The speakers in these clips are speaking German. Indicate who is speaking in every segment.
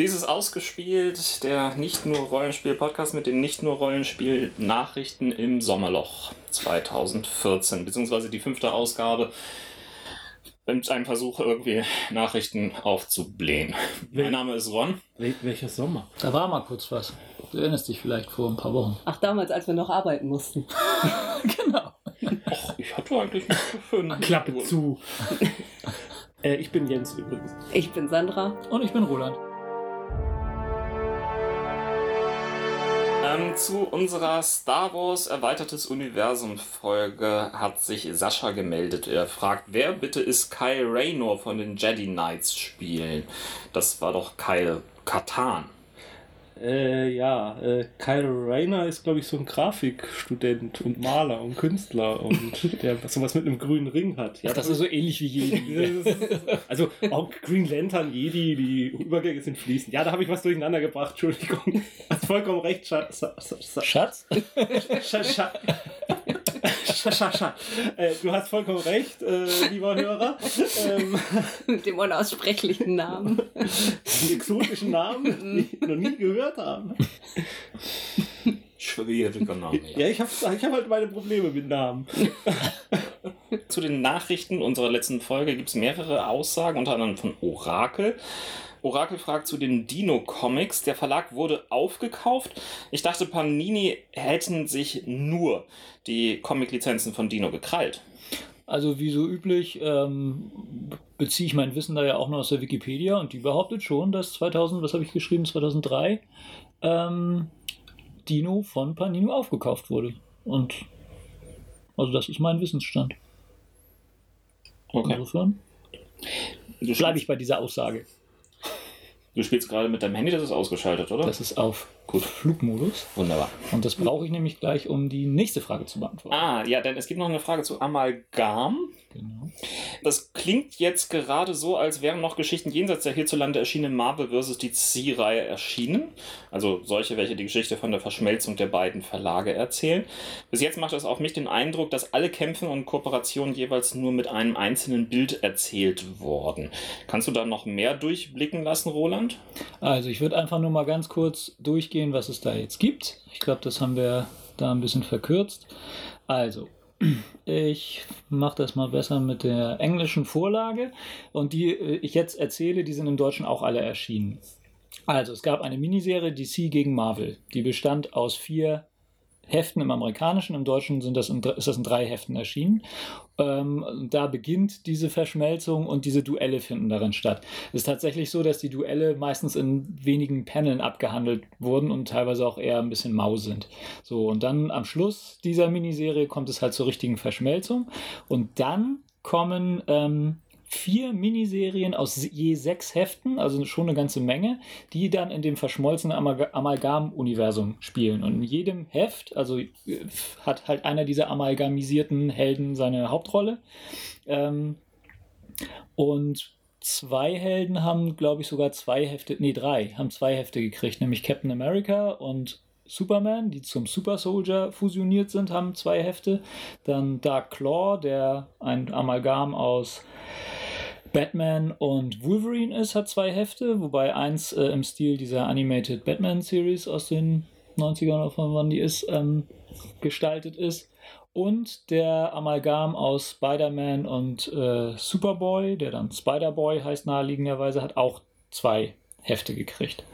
Speaker 1: Dieses ausgespielt, der nicht nur Rollenspiel-Podcast mit den nicht nur Rollenspiel-Nachrichten im Sommerloch 2014, beziehungsweise die fünfte Ausgabe mit einem Versuch, irgendwie Nachrichten aufzublähen. Mein Name ist Ron.
Speaker 2: Wel welcher Sommer?
Speaker 3: Da war mal kurz was. Du erinnerst dich vielleicht vor ein paar Wochen.
Speaker 4: Ach, damals, als wir noch arbeiten mussten.
Speaker 3: genau.
Speaker 1: Och, ich hatte eigentlich nicht gefunden.
Speaker 2: Klappe zu. äh, ich bin Jens übrigens.
Speaker 4: Ich bin Sandra.
Speaker 3: Und ich bin Roland.
Speaker 1: Ähm, zu unserer Star Wars Erweitertes Universum Folge hat sich Sascha gemeldet. Er fragt, wer bitte ist Kyle Raynor von den Jedi Knights spielen? Das war doch Kyle Katan.
Speaker 2: Äh, ja, äh, Kyle Rayner ist, glaube ich, so ein Grafikstudent und Maler und Künstler und der sowas mit einem grünen Ring hat.
Speaker 3: Ja, das ist so ähnlich wie Jedi.
Speaker 2: also auch Green Lantern, Jedi, die Übergänge sind fließend. Ja, da habe ich was durcheinander gebracht, Entschuldigung. Hast vollkommen recht, Schatz.
Speaker 3: Schatz?
Speaker 2: Schatz? Schatz? Äh, du hast vollkommen recht, äh, lieber Hörer. Ähm,
Speaker 4: Mit dem unaussprechlichen Namen.
Speaker 2: einen exotischen Namen, den ich noch nie gehört habe.
Speaker 1: Schwieriger Name.
Speaker 2: Ja, ich habe ich hab halt meine Probleme mit Namen.
Speaker 1: Zu den Nachrichten unserer letzten Folge gibt es mehrere Aussagen, unter anderem von Orakel. Orakel fragt zu den Dino-Comics. Der Verlag wurde aufgekauft. Ich dachte, Panini hätten sich nur die Comic-Lizenzen von Dino gekrallt.
Speaker 3: Also wie so üblich ähm, beziehe ich mein Wissen da ja auch nur aus der Wikipedia und die behauptet schon, dass 2000, was habe ich geschrieben, 2003 ähm, Dino von Panini aufgekauft wurde. Und also das ist mein Wissensstand.
Speaker 1: Okay.
Speaker 3: Insofern bleibe ich bei dieser Aussage.
Speaker 1: Du spielst gerade mit deinem Handy, das ist ausgeschaltet, oder?
Speaker 3: Das ist auf
Speaker 1: Gut.
Speaker 3: Flugmodus.
Speaker 1: Wunderbar.
Speaker 3: Und das brauche ich nämlich gleich, um die nächste Frage zu beantworten.
Speaker 1: Ah, ja, denn es gibt noch eine Frage zu Amalgam.
Speaker 3: Genau.
Speaker 1: Das klingt jetzt gerade so, als wären noch Geschichten jenseits der hierzulande erschienenen Marvel vs. DC-Reihe erschienen. Also solche, welche die Geschichte von der Verschmelzung der beiden Verlage erzählen. Bis jetzt macht es auf mich den Eindruck, dass alle Kämpfe und Kooperationen jeweils nur mit einem einzelnen Bild erzählt wurden. Kannst du da noch mehr durchblicken lassen, Roland?
Speaker 3: Also ich würde einfach nur mal ganz kurz durchgehen, was es da jetzt gibt. Ich glaube, das haben wir da ein bisschen verkürzt. Also, ich mache das mal besser mit der englischen Vorlage. Und die äh, ich jetzt erzähle, die sind im Deutschen auch alle erschienen. Also, es gab eine Miniserie DC gegen Marvel. Die bestand aus vier Heften im amerikanischen, im deutschen sind das in, ist das in drei Heften erschienen. Ähm, da beginnt diese Verschmelzung und diese Duelle finden darin statt. Es ist tatsächlich so, dass die Duelle meistens in wenigen Paneln abgehandelt wurden und teilweise auch eher ein bisschen mau sind. So, und dann am Schluss dieser Miniserie kommt es halt zur richtigen Verschmelzung und dann kommen ähm, vier Miniserien aus je sechs Heften, also schon eine ganze Menge, die dann in dem verschmolzenen Amalga- Amalgam-Universum spielen. Und in jedem Heft, also äh, hat halt einer dieser amalgamisierten Helden seine Hauptrolle. Ähm, und zwei Helden haben, glaube ich, sogar zwei Hefte, nee, drei, haben zwei Hefte gekriegt, nämlich Captain America und Superman, die zum Super Soldier fusioniert sind, haben zwei Hefte. Dann Dark Claw, der ein Amalgam aus Batman und Wolverine ist, hat zwei Hefte, wobei eins äh, im Stil dieser Animated Batman Series aus den 90ern oder von wann die ist, ähm, gestaltet ist. Und der Amalgam aus Spider-Man und äh, Superboy, der dann Spider-Boy heißt naheliegenderweise, hat auch zwei Hefte gekriegt.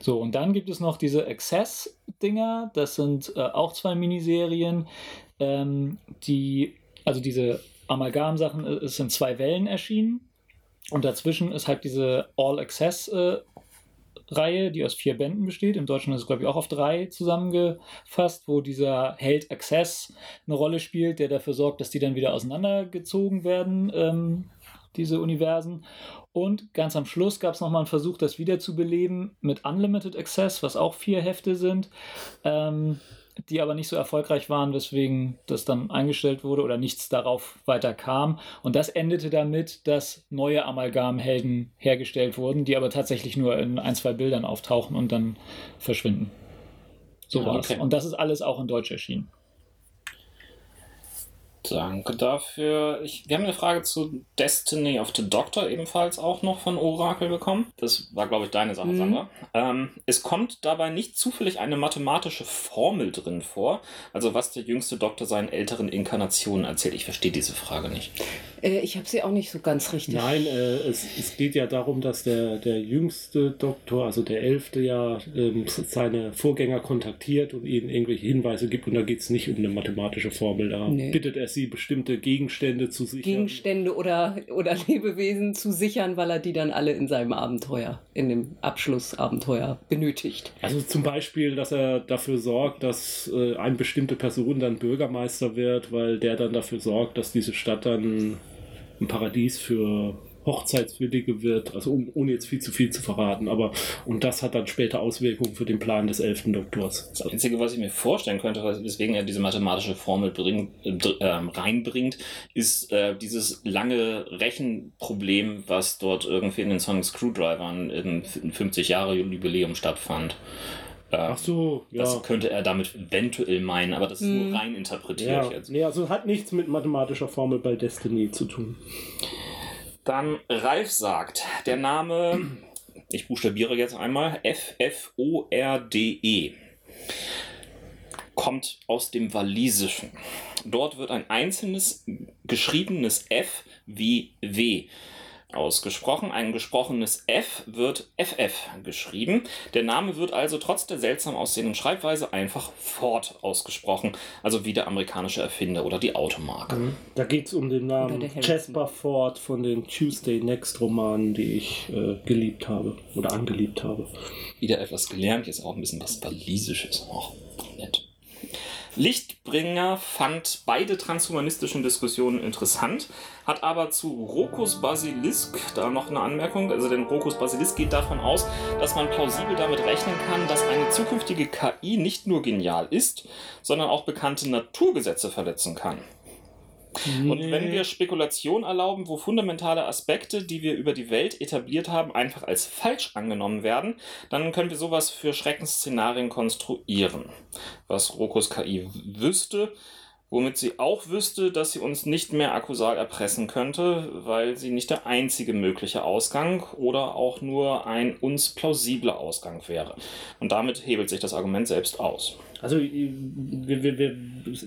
Speaker 3: So, und dann gibt es noch diese Access-Dinger, das sind äh, auch zwei Miniserien, ähm, die, also diese Amalgam-Sachen, äh, es sind zwei Wellen erschienen. Und dazwischen ist halt diese All-Access-Reihe, die aus vier Bänden besteht. Im Deutschen ist es, glaube ich, auch auf drei zusammengefasst, wo dieser Held Access eine Rolle spielt, der dafür sorgt, dass die dann wieder auseinandergezogen werden, ähm, diese Universen. Und ganz am Schluss gab es nochmal einen Versuch, das wiederzubeleben mit Unlimited Access, was auch vier Hefte sind. Ähm, die aber nicht so erfolgreich waren, weswegen das dann eingestellt wurde oder nichts darauf weiter kam. Und das endete damit, dass neue Amalgamhelden hergestellt wurden, die aber tatsächlich nur in ein, zwei Bildern auftauchen und dann verschwinden. So
Speaker 1: Ja,
Speaker 3: war's.
Speaker 1: okay.
Speaker 3: Und das ist alles auch in Deutsch erschienen.
Speaker 1: Danke dafür. Ich, wir haben eine Frage zu Destiny of the Doctor ebenfalls auch noch von Orakel bekommen. Das war, glaube ich, deine Sache,
Speaker 4: Mhm.
Speaker 1: Sandra. Ähm, es kommt dabei nicht zufällig eine mathematische Formel drin vor, also was der jüngste Doktor seinen älteren Inkarnationen erzählt. Ich verstehe diese Frage nicht.
Speaker 4: Äh, ich habe sie auch nicht so ganz richtig.
Speaker 2: Nein, äh, es, es geht ja darum, dass der, der jüngste Doktor, also der Elfte, ja ähm, seine Vorgänger kontaktiert und ihnen irgendwelche Hinweise gibt. Und da geht es nicht um eine mathematische Formel. Da
Speaker 4: Nee.
Speaker 2: bittet er sie, bestimmte Gegenstände zu sichern.
Speaker 4: Gegenstände oder, oder Lebewesen zu sichern, weil er die dann alle in seinem Abenteuer, in dem Abschlussabenteuer benötigt.
Speaker 2: Also zum Beispiel, dass er dafür sorgt, dass äh, eine bestimmte Person dann Bürgermeister wird, weil der dann dafür sorgt, dass diese Stadt dann ein Paradies für Hochzeitswillige wird, also um, ohne jetzt viel zu viel zu verraten, aber und das hat dann später Auswirkungen für den Plan des elften Doktors.
Speaker 1: Das Einzige, was ich mir vorstellen könnte, weswegen er diese mathematische Formel bring, äh, reinbringt, ist äh, dieses lange Rechenproblem, was dort irgendwie in den Sonic Screwdrivern im 50-Jahre-Jubiläum stattfand. Äh,
Speaker 2: Ach so, ja.
Speaker 1: Das könnte er damit eventuell meinen, aber das ist
Speaker 4: Hm.
Speaker 1: nur rein interpretiert
Speaker 2: Ja,
Speaker 1: jetzt.
Speaker 2: nee, also hat nichts mit mathematischer Formel bei Destiny zu tun.
Speaker 1: Dann Ralf sagt, der Name, ich buchstabiere jetzt einmal, F-F-O-R-D-E, kommt aus dem Walisischen. Dort wird ein einzelnes geschriebenes F wie W ausgesprochen. Ein gesprochenes F wird FF geschrieben. Der Name wird also trotz der seltsam aussehenden Schreibweise einfach Ford ausgesprochen, also wie der amerikanische Erfinder oder die Automarke.
Speaker 2: Da geht es um den Namen. Jasper Ford von den Tuesday Next Romanen, die ich äh, geliebt habe oder angeliebt habe.
Speaker 1: wieder etwas gelernt, jetzt auch ein bisschen was Walisisches. Auch nett. Lichtbringer fand beide transhumanistischen Diskussionen interessant, hat aber zu Rokus Basilisk da noch eine Anmerkung. Also, denn Rokus Basilisk geht davon aus, dass man plausibel damit rechnen kann, dass eine zukünftige KI nicht nur genial ist, sondern auch bekannte Naturgesetze verletzen kann. Und wenn wir Spekulation erlauben, wo fundamentale Aspekte, die wir über die Welt etabliert haben, einfach als falsch angenommen werden, dann können wir sowas für Schreckensszenarien konstruieren. Was Rokus KI wüsste, womit sie auch wüsste, dass sie uns nicht mehr akkusal erpressen könnte, weil sie nicht der einzige mögliche Ausgang oder auch nur ein uns plausibler Ausgang wäre. Und damit hebelt sich das Argument selbst aus.
Speaker 2: Also, wir, wir, wir,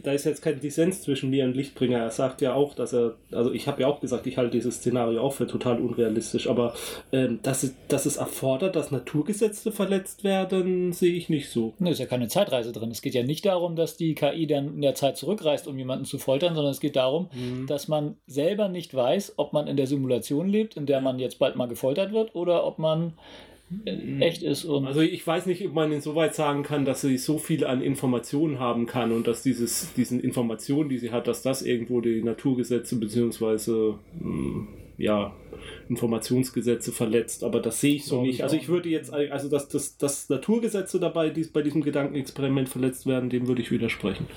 Speaker 2: da ist jetzt kein Dissens zwischen mir und Lichtbringer. Er sagt ja auch, dass er, also ich habe ja auch gesagt, ich halte dieses Szenario auch für total unrealistisch, aber ähm, dass, es, dass es erfordert, dass Naturgesetze verletzt werden, sehe ich nicht so.
Speaker 3: Ne, ist ja keine Zeitreise drin. Es geht ja nicht darum, dass die KI dann in der Zeit zurückreist, um jemanden zu foltern, sondern es geht darum, dass man selber nicht weiß, ob man in der Simulation lebt, in der man jetzt bald mal gefoltert wird, oder ob man äh, echt ist und
Speaker 2: Also ich weiß nicht, ob man insoweit sagen kann, dass sie so viel an Informationen haben kann und dass dieses, diesen Informationen, die sie hat, dass das irgendwo die Naturgesetze beziehungsweise mh, ja, Informationsgesetze verletzt. Aber das sehe ich so nicht.
Speaker 3: ich
Speaker 2: Also ich würde jetzt, also dass, dass, dass Naturgesetze dabei dies, bei diesem Gedankenexperiment verletzt werden, dem würde ich widersprechen.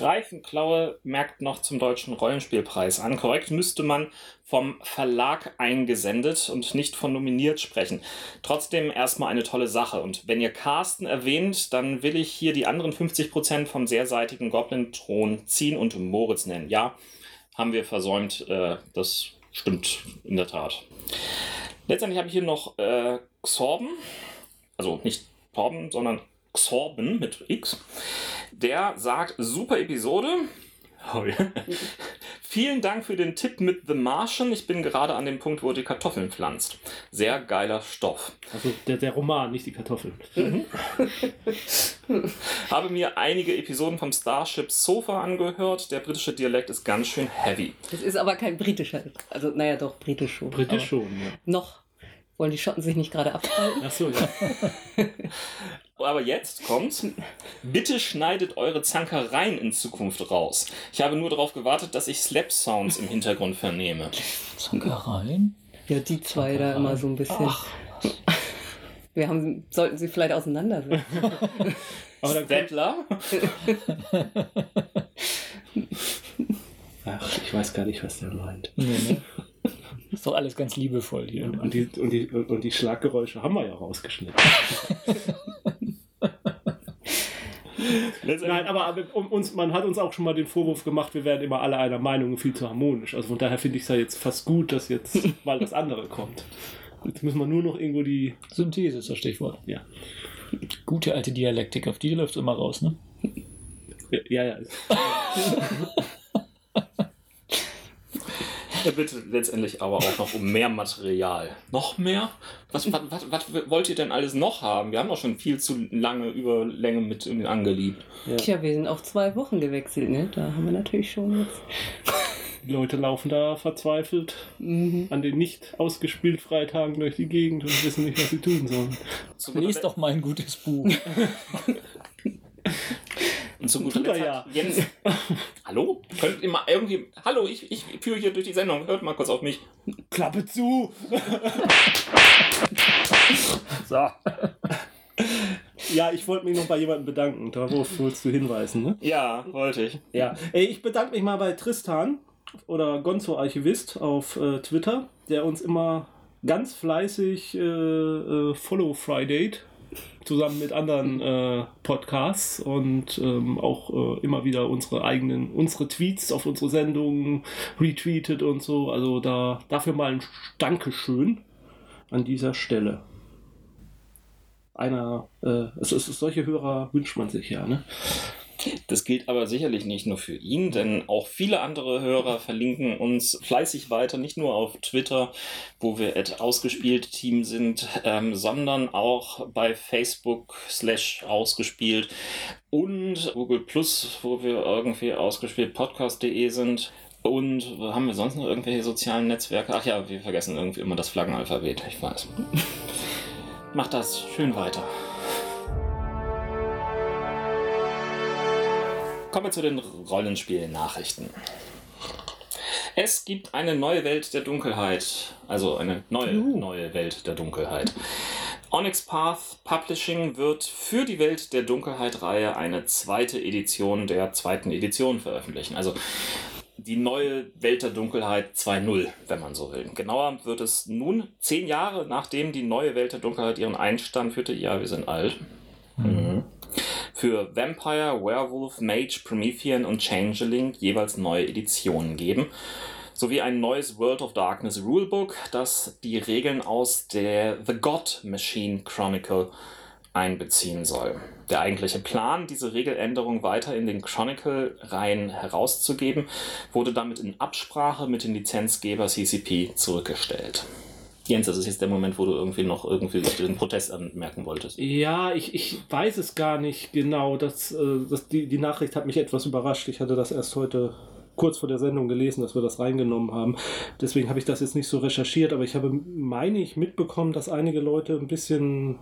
Speaker 1: Greifenklaue merkt noch zum deutschen Rollenspielpreis an. Korrekt müsste man vom Verlag eingesendet und nicht von nominiert sprechen. Trotzdem erstmal eine tolle Sache. Und wenn ihr Carsten erwähnt, dann will ich hier die anderen 50% vom sehr seitigen Goblin-Thron ziehen und Moritz nennen. Ja, haben wir versäumt. Äh, das stimmt in der Tat. Letztendlich habe ich hier noch äh, Xorben. Also nicht Torben, sondern Xorben mit X. Der sagt, super Episode. Oh ja. Vielen Dank für den Tipp mit The Martian. Ich bin gerade an dem Punkt, wo die Kartoffeln pflanzt. Sehr geiler Stoff.
Speaker 2: Also der, der Roman, nicht die Kartoffeln.
Speaker 1: Habe mir einige Episoden vom Starship Sofa angehört. Der britische Dialekt ist ganz schön heavy.
Speaker 4: Das ist aber kein britischer. Also, naja, doch, britisch schon.
Speaker 2: Britisch
Speaker 4: aber
Speaker 2: schon, ja.
Speaker 4: Noch. Wollen die Schotten sich nicht gerade abspalten?
Speaker 2: Achso, ja.
Speaker 1: Aber jetzt kommt's. Bitte schneidet eure Zankereien in Zukunft raus. Ich habe nur darauf gewartet, dass ich Slap-Sounds im Hintergrund vernehme.
Speaker 3: Zankereien?
Speaker 4: Ja, die zwei da immer so ein bisschen.
Speaker 3: Ach,
Speaker 4: Wir haben, sollten sie vielleicht auseinandersetzen.
Speaker 2: Aber
Speaker 1: Stettler?
Speaker 2: ach, ich weiß gar nicht, was der meint.
Speaker 3: nee, ne? Ist doch alles ganz liebevoll hier.
Speaker 2: Und die, und, die, und die Schlaggeräusche haben wir ja rausgeschnitten. Nein, aber, uns, man hat uns auch schon mal den Vorwurf gemacht, wir wären immer alle einer Meinung und viel zu harmonisch. Also von daher finde ich es ja jetzt fast gut, dass jetzt mal das andere kommt. Jetzt müssen wir nur noch irgendwo die.
Speaker 3: Synthese ist das Stichwort.
Speaker 2: Ja.
Speaker 3: Gute alte Dialektik, auf die läuft immer raus, ne?
Speaker 2: Ja, ja.
Speaker 1: Er bittet letztendlich aber auch noch um mehr Material. Noch mehr? Was, was, was, was wollt ihr denn alles noch haben? Wir haben doch schon viel zu lange Überlänge mit ihnen angeliebt.
Speaker 4: Tja, wir sind auf zwei Wochen gewechselt, ne? Da haben wir natürlich schon jetzt.
Speaker 2: Die Leute laufen da verzweifelt
Speaker 4: Mhm.
Speaker 2: an den nicht ausgespielt Freitagen durch die Gegend und wissen nicht, was sie tun sollen.
Speaker 3: Lies doch mal ein gutes Buch.
Speaker 1: Und zu guter
Speaker 2: er
Speaker 1: Letzt
Speaker 2: ja.
Speaker 1: Jens. Hallo? Könnt ihr mal irgendwie. Hallo, ich, ich führe hier durch die Sendung. Hört mal kurz auf mich.
Speaker 2: Klappe zu!
Speaker 3: So.
Speaker 2: Ja, ich wollte mich noch bei jemandem bedanken. Darauf wolltest du hinweisen, ne?
Speaker 1: Ja, wollte ich.
Speaker 2: Ja. Ey, ich bedanke mich mal bei Tristan oder Gonzo Archivist auf äh, Twitter, der uns immer ganz fleißig äh, äh, Follow Friday zusammen mit anderen äh, Podcasts und ähm, auch äh, immer wieder unsere eigenen, unsere Tweets auf unsere Sendungen retweetet und so. Also da dafür mal ein Dankeschön an dieser Stelle. Einer, äh, es ist, solche Hörer wünscht man sich ja, ne?
Speaker 1: Das gilt aber sicherlich nicht nur für ihn, denn auch viele andere Hörer verlinken uns fleißig weiter, nicht nur auf Twitter, wo wir at ausgespielt Team sind, ähm, sondern auch bei Facebook slash ausgespielt und Google Plus, wo wir irgendwie ausgespielt podcast.de sind. Und haben wir sonst noch irgendwelche sozialen Netzwerke? Ach ja, wir vergessen irgendwie immer das Flaggenalphabet, ich weiß. Macht das schön weiter. Kommen wir zu den Rollenspiel-Nachrichten. Es gibt eine neue Welt der Dunkelheit. Also eine neue, neue Welt der Dunkelheit. Onyx Path Publishing wird für die Welt der Dunkelheit-Reihe eine zweite Edition der zweiten Edition veröffentlichen. Also die neue Welt der Dunkelheit 2.0, wenn man so will. Genauer wird es nun zehn Jahre nachdem die neue Welt der Dunkelheit ihren Einstand führte. Ja, wir sind alt. Mhm. Für Vampire, Werewolf, Mage, Promethean und Changeling jeweils neue Editionen geben. Sowie ein neues World of Darkness Rulebook, das die Regeln aus der The God Machine Chronicle einbeziehen soll. Der eigentliche Plan, diese Regeländerung weiter in den Chronicle-Reihen herauszugeben, wurde damit in Absprache mit dem Lizenzgeber CCP zurückgestellt. Jens, das ist jetzt der Moment, wo du irgendwie noch irgendwie den Protest anmerken wolltest.
Speaker 2: Ja, ich, ich weiß es gar nicht genau. Das, äh, das, die, die Nachricht hat mich etwas überrascht. Ich hatte das erst heute kurz vor der Sendung gelesen, dass wir das reingenommen haben. Deswegen habe ich das jetzt nicht so recherchiert, aber ich habe, meine ich, mitbekommen, dass einige Leute ein bisschen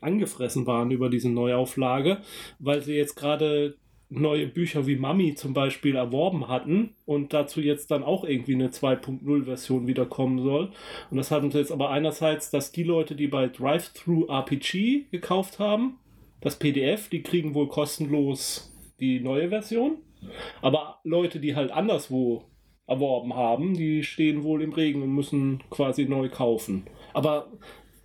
Speaker 2: angefressen waren über diese Neuauflage, weil sie jetzt gerade neue Bücher wie Mami zum Beispiel erworben hatten und dazu jetzt dann auch irgendwie eine 2.0-Version wieder kommen soll. Und das hatten sie jetzt aber einerseits, dass die Leute, die bei Drive-Thru RPG gekauft haben, das PDF, die kriegen wohl kostenlos die neue Version. Aber Leute, die halt anderswo erworben haben, die stehen wohl im Regen und müssen quasi neu kaufen. Aber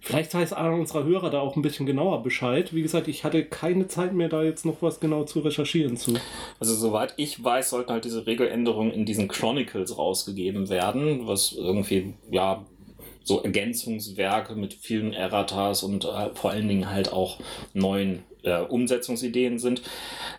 Speaker 2: vielleicht weiß einer unserer Hörer da auch ein bisschen genauer Bescheid. Wie gesagt, ich hatte keine Zeit mehr, da jetzt noch was genau zu recherchieren zu.
Speaker 1: Also soweit ich weiß, sollten halt diese Regeländerungen in diesen Chronicles rausgegeben werden, was irgendwie, ja, so Ergänzungswerke mit vielen Erratas und äh, vor allen Dingen halt auch neuen äh, Umsetzungsideen sind.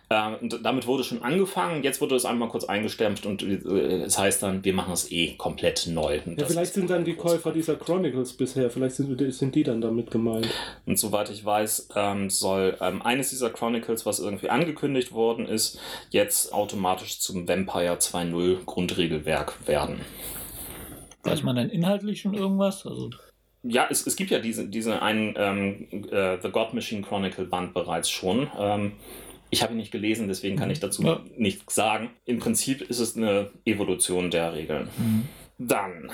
Speaker 1: Äh, und damit wurde schon angefangen, jetzt wurde es einmal kurz eingestampft und äh, es heißt dann, wir machen es eh komplett neu.
Speaker 2: Ja, vielleicht sind dann die Käufer dieser Chronicles bisher, vielleicht sind, sind die dann damit gemeint.
Speaker 1: Und soweit ich weiß, ähm, soll ähm, eines dieser Chronicles, was irgendwie angekündigt worden ist, jetzt automatisch zum Vampire 2.0 Grundregelwerk werden.
Speaker 3: Weiß man denn inhaltlich schon irgendwas? Also,
Speaker 1: Ja, es, es gibt ja diese, diese einen ähm, äh, The God Machine Chronicle Band bereits schon. Ähm, ich habe ihn nicht gelesen, deswegen kann ich dazu
Speaker 3: Ja.
Speaker 1: nichts sagen. Im Prinzip ist es eine Evolution der Regeln. Dann,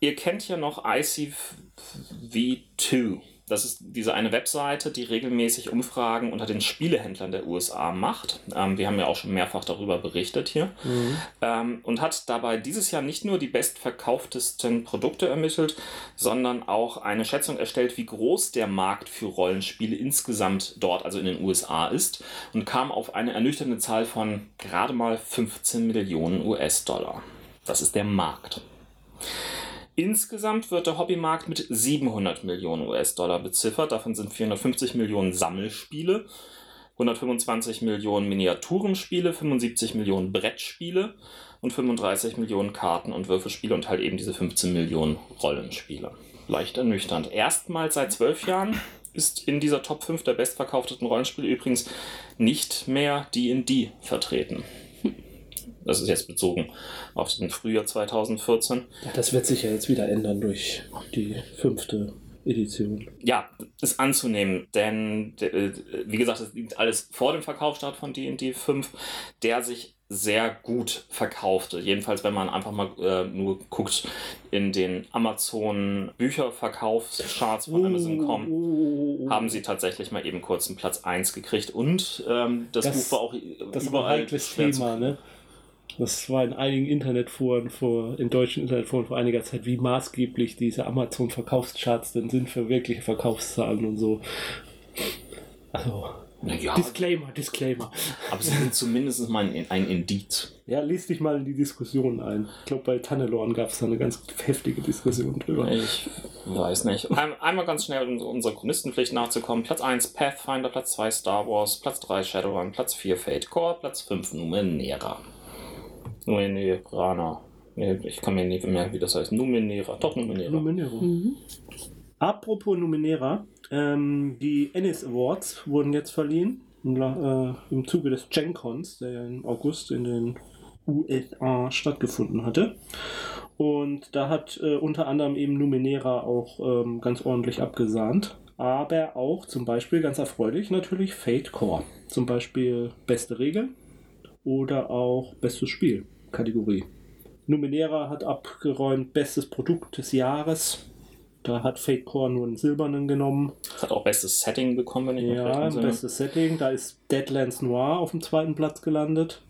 Speaker 1: ihr kennt ja noch ICV2. Das ist diese eine Webseite, die regelmäßig Umfragen unter den Spielehändlern der USA macht. Ähm, wir haben ja auch schon mehrfach darüber berichtet hier.
Speaker 2: Mhm.
Speaker 1: Ähm, und hat dabei dieses Jahr nicht nur die bestverkauftesten Produkte ermittelt, sondern auch eine Schätzung erstellt, wie groß der Markt für Rollenspiele insgesamt dort, also in den USA, ist und kam auf eine ernüchternde Zahl von gerade mal 15 Millionen US-Dollar. Das ist der Markt. Insgesamt wird der Hobbymarkt mit 700 Millionen US-Dollar beziffert. Davon sind 450 Millionen Sammelspiele, 125 Millionen Miniaturenspiele, 75 Millionen Brettspiele und 35 Millionen Karten- und Würfelspiele und halt eben diese 15 Millionen Rollenspiele. Leicht ernüchternd. Erstmals seit zwölf Jahren ist in dieser Top 5 der bestverkauften Rollenspiele übrigens nicht mehr D&D vertreten. Das ist jetzt bezogen auf den Frühjahr 2014.
Speaker 2: Ja, das wird sich ja jetzt wieder ändern durch die fünfte Edition.
Speaker 1: Ja, ist anzunehmen, denn äh, wie gesagt, es liegt alles vor dem Verkaufsstart von D&D 5, der sich sehr gut verkaufte. Jedenfalls, wenn man einfach mal äh, nur guckt in den Amazon Bücherverkaufscharts von Amazon.com, haben sie tatsächlich mal eben kurz einen Platz 1 gekriegt und ähm, das,
Speaker 2: Das-
Speaker 1: Buch war auch
Speaker 2: Das ist ein heikles Thema, ne? Das war in einigen Internetforen vor, in deutschen Internetforen vor einiger Zeit, wie maßgeblich diese Amazon-Verkaufscharts denn sind für wirkliche Verkaufszahlen und so. Also,
Speaker 1: Naja,
Speaker 2: Disclaimer, Disclaimer.
Speaker 1: aber sie sind zumindest mal ein, ein Indiz.
Speaker 2: Ja, lies dich mal in die Diskussion ein. Ich glaube, bei Tannelorn gab es da eine ganz heftige Diskussion drüber.
Speaker 1: Ich weiß nicht. Ein, einmal ganz schnell, um unserer Chronistenpflicht nachzukommen. Platz 1 Pathfinder, Platz 2 Star Wars, Platz 3 Shadowrun, Platz 4 Fate Core, Platz 5 Numenera. Numenera. Nee, ich kann mir nicht mehr, wie das heißt. Numenera. Doch, Numenera.
Speaker 2: Numenero.
Speaker 4: Mhm.
Speaker 2: Apropos Numenera, ähm, die Ennis Awards wurden jetzt verliehen im, äh, im Zuge des Gen Cons, der ja im August in den USA stattgefunden hatte. Und da hat äh, unter anderem eben Numenera auch ähm, ganz ordentlich abgesahnt. Aber auch zum Beispiel ganz erfreulich natürlich Fate Core. Zum Beispiel beste Regel oder auch bestes Spiel Kategorie. Numenera hat abgeräumt bestes Produkt des Jahres. Da hat Fate Core nur einen silbernen genommen.
Speaker 1: Das hat auch bestes Setting bekommen, wenn ich mich
Speaker 2: Ja, bestes Setting. Da ist Deadlands Noir auf dem zweiten Platz gelandet.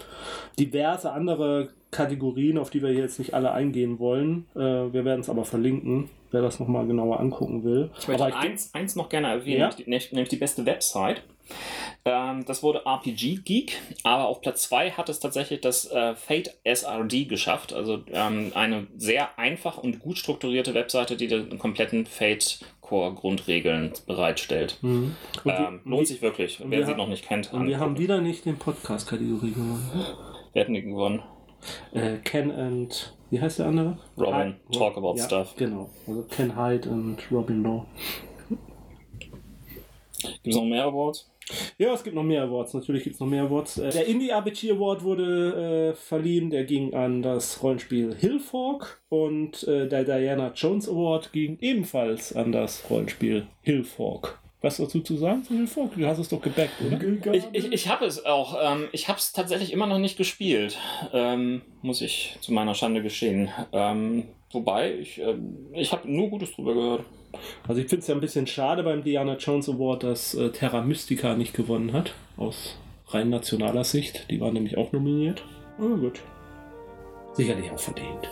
Speaker 2: Diverse andere Kategorien, auf die wir jetzt nicht alle eingehen wollen. Äh, wir werden es aber verlinken, wer das nochmal genauer angucken will.
Speaker 1: Ich möchte
Speaker 2: aber
Speaker 1: eins, eins noch gerne erwähnen,
Speaker 2: Ja?
Speaker 1: nämlich die beste Website. Ähm, das wurde RPG Geek, aber auf Platz 2 hat es tatsächlich das äh, Fate SRD geschafft. Also ähm, eine sehr einfach und gut strukturierte Webseite, die den kompletten Fate Core Grundregeln bereitstellt.
Speaker 2: Mhm. Und
Speaker 1: Ähm,
Speaker 2: wir-
Speaker 1: lohnt sich wirklich, wer
Speaker 2: wir
Speaker 1: sie
Speaker 2: haben-
Speaker 1: noch nicht kennt.
Speaker 2: Und wir haben wieder nicht den Podcast-Kategorie gewonnen.
Speaker 1: Wer hätten die gewonnen?
Speaker 2: Äh, Ken und. Wie heißt der andere?
Speaker 1: Robin,
Speaker 2: Hyde.
Speaker 1: Talk About
Speaker 2: ja,
Speaker 1: Stuff.
Speaker 2: Genau. Also Ken Hyde und Robin Law.
Speaker 1: Gibt es noch mehr Awards?
Speaker 2: Ja, es gibt noch mehr Awards. Natürlich gibt es noch mehr Awards. Äh, Der Indie RPG Award wurde äh, verliehen. Der ging an das Rollenspiel Hillfork. Und äh, der Diana Jones Award ging ebenfalls an das Rollenspiel Hillfork. Was dazu zu sagen zu Hillfork? Du hast es doch gebackt, oder?
Speaker 1: Ich, ich, ich habe es auch. Ähm, ich habe es tatsächlich immer noch nicht gespielt. Ähm, muss ich zu meiner Schande geschehen. Ähm, wobei, ich, ähm, ich habe nur Gutes drüber gehört.
Speaker 2: Also ich finde es ja ein bisschen schade beim Diana Jones Award, dass äh, Terra Mystica nicht gewonnen hat. Aus rein nationaler Sicht. Die war nämlich auch nominiert. Aber gut. Sicherlich auch verdient.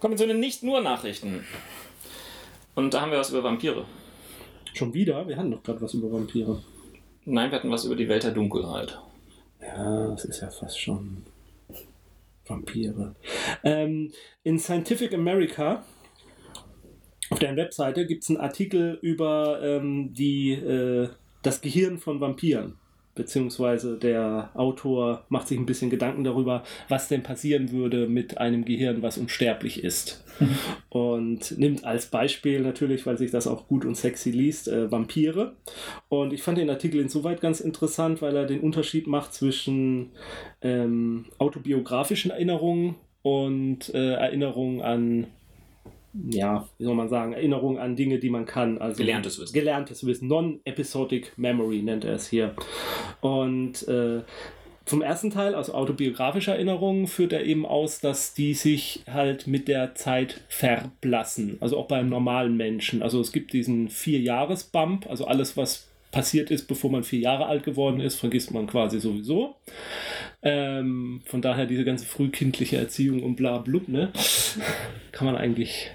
Speaker 1: Kommen wir zu den Nicht-Nur-Nachrichten. Und da haben wir was über Vampire.
Speaker 2: Schon wieder? Wir hatten doch gerade was über Vampire.
Speaker 1: Nein, wir hatten was über die Welt der Dunkelheit.
Speaker 2: Ja, das ist ja fast schon Vampire. Ähm, in Scientific America auf deren Webseite gibt es einen Artikel über ähm, die, äh, das Gehirn von Vampiren. Beziehungsweise der Autor macht sich ein bisschen Gedanken darüber, was denn passieren würde mit einem Gehirn, was unsterblich ist. Und nimmt als Beispiel natürlich, weil sich das auch gut und sexy liest, äh, Vampire. Und ich fand den Artikel insoweit ganz interessant, weil er den Unterschied macht zwischen ähm, autobiografischen Erinnerungen und äh, Erinnerungen an, ja, wie soll man sagen, Erinnerungen an Dinge, die man kann. Also
Speaker 1: Gelerntes Wissen.
Speaker 2: Gelerntes Wissen. Non-episodic memory nennt er es hier. Und äh, Zum ersten Teil, also autobiografische Erinnerungen, führt er eben aus, dass die sich halt mit der Zeit verblassen. Also auch beim normalen Menschen. Also es gibt diesen Vier-Jahres-Bump, also alles, was passiert ist, bevor man vier Jahre alt geworden ist, vergisst man quasi sowieso. Ähm, von daher diese ganze frühkindliche Erziehung und bla blub, ne? Kann man eigentlich.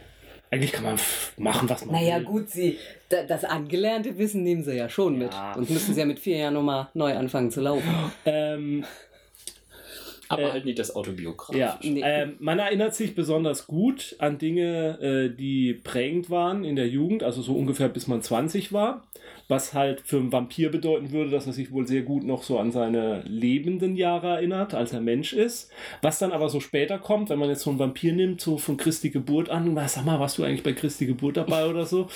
Speaker 2: Eigentlich kann man machen, was man
Speaker 4: Naja,
Speaker 2: will.
Speaker 4: gut, sie, da- das angelernte Wissen nehmen sie ja schon mit.
Speaker 2: Ja.
Speaker 4: Und müssen sie ja mit vier Jahren nochmal neu anfangen zu laufen.
Speaker 2: Ähm,
Speaker 1: Aber
Speaker 2: Äh,
Speaker 1: halt nicht das autobiografisch.
Speaker 2: Ja,
Speaker 4: Nee.
Speaker 2: ähm, man erinnert sich besonders gut an Dinge, äh, die prägend waren in der Jugend, also so ungefähr bis man 20 war, was halt für einen Vampir bedeuten würde, dass er sich wohl sehr gut noch so an seine lebenden Jahre erinnert, als er Mensch ist. Was dann aber so später kommt, wenn man jetzt so einen Vampir nimmt, so von Christi Geburt an, sag mal, warst du eigentlich bei Christi Geburt dabei oder so,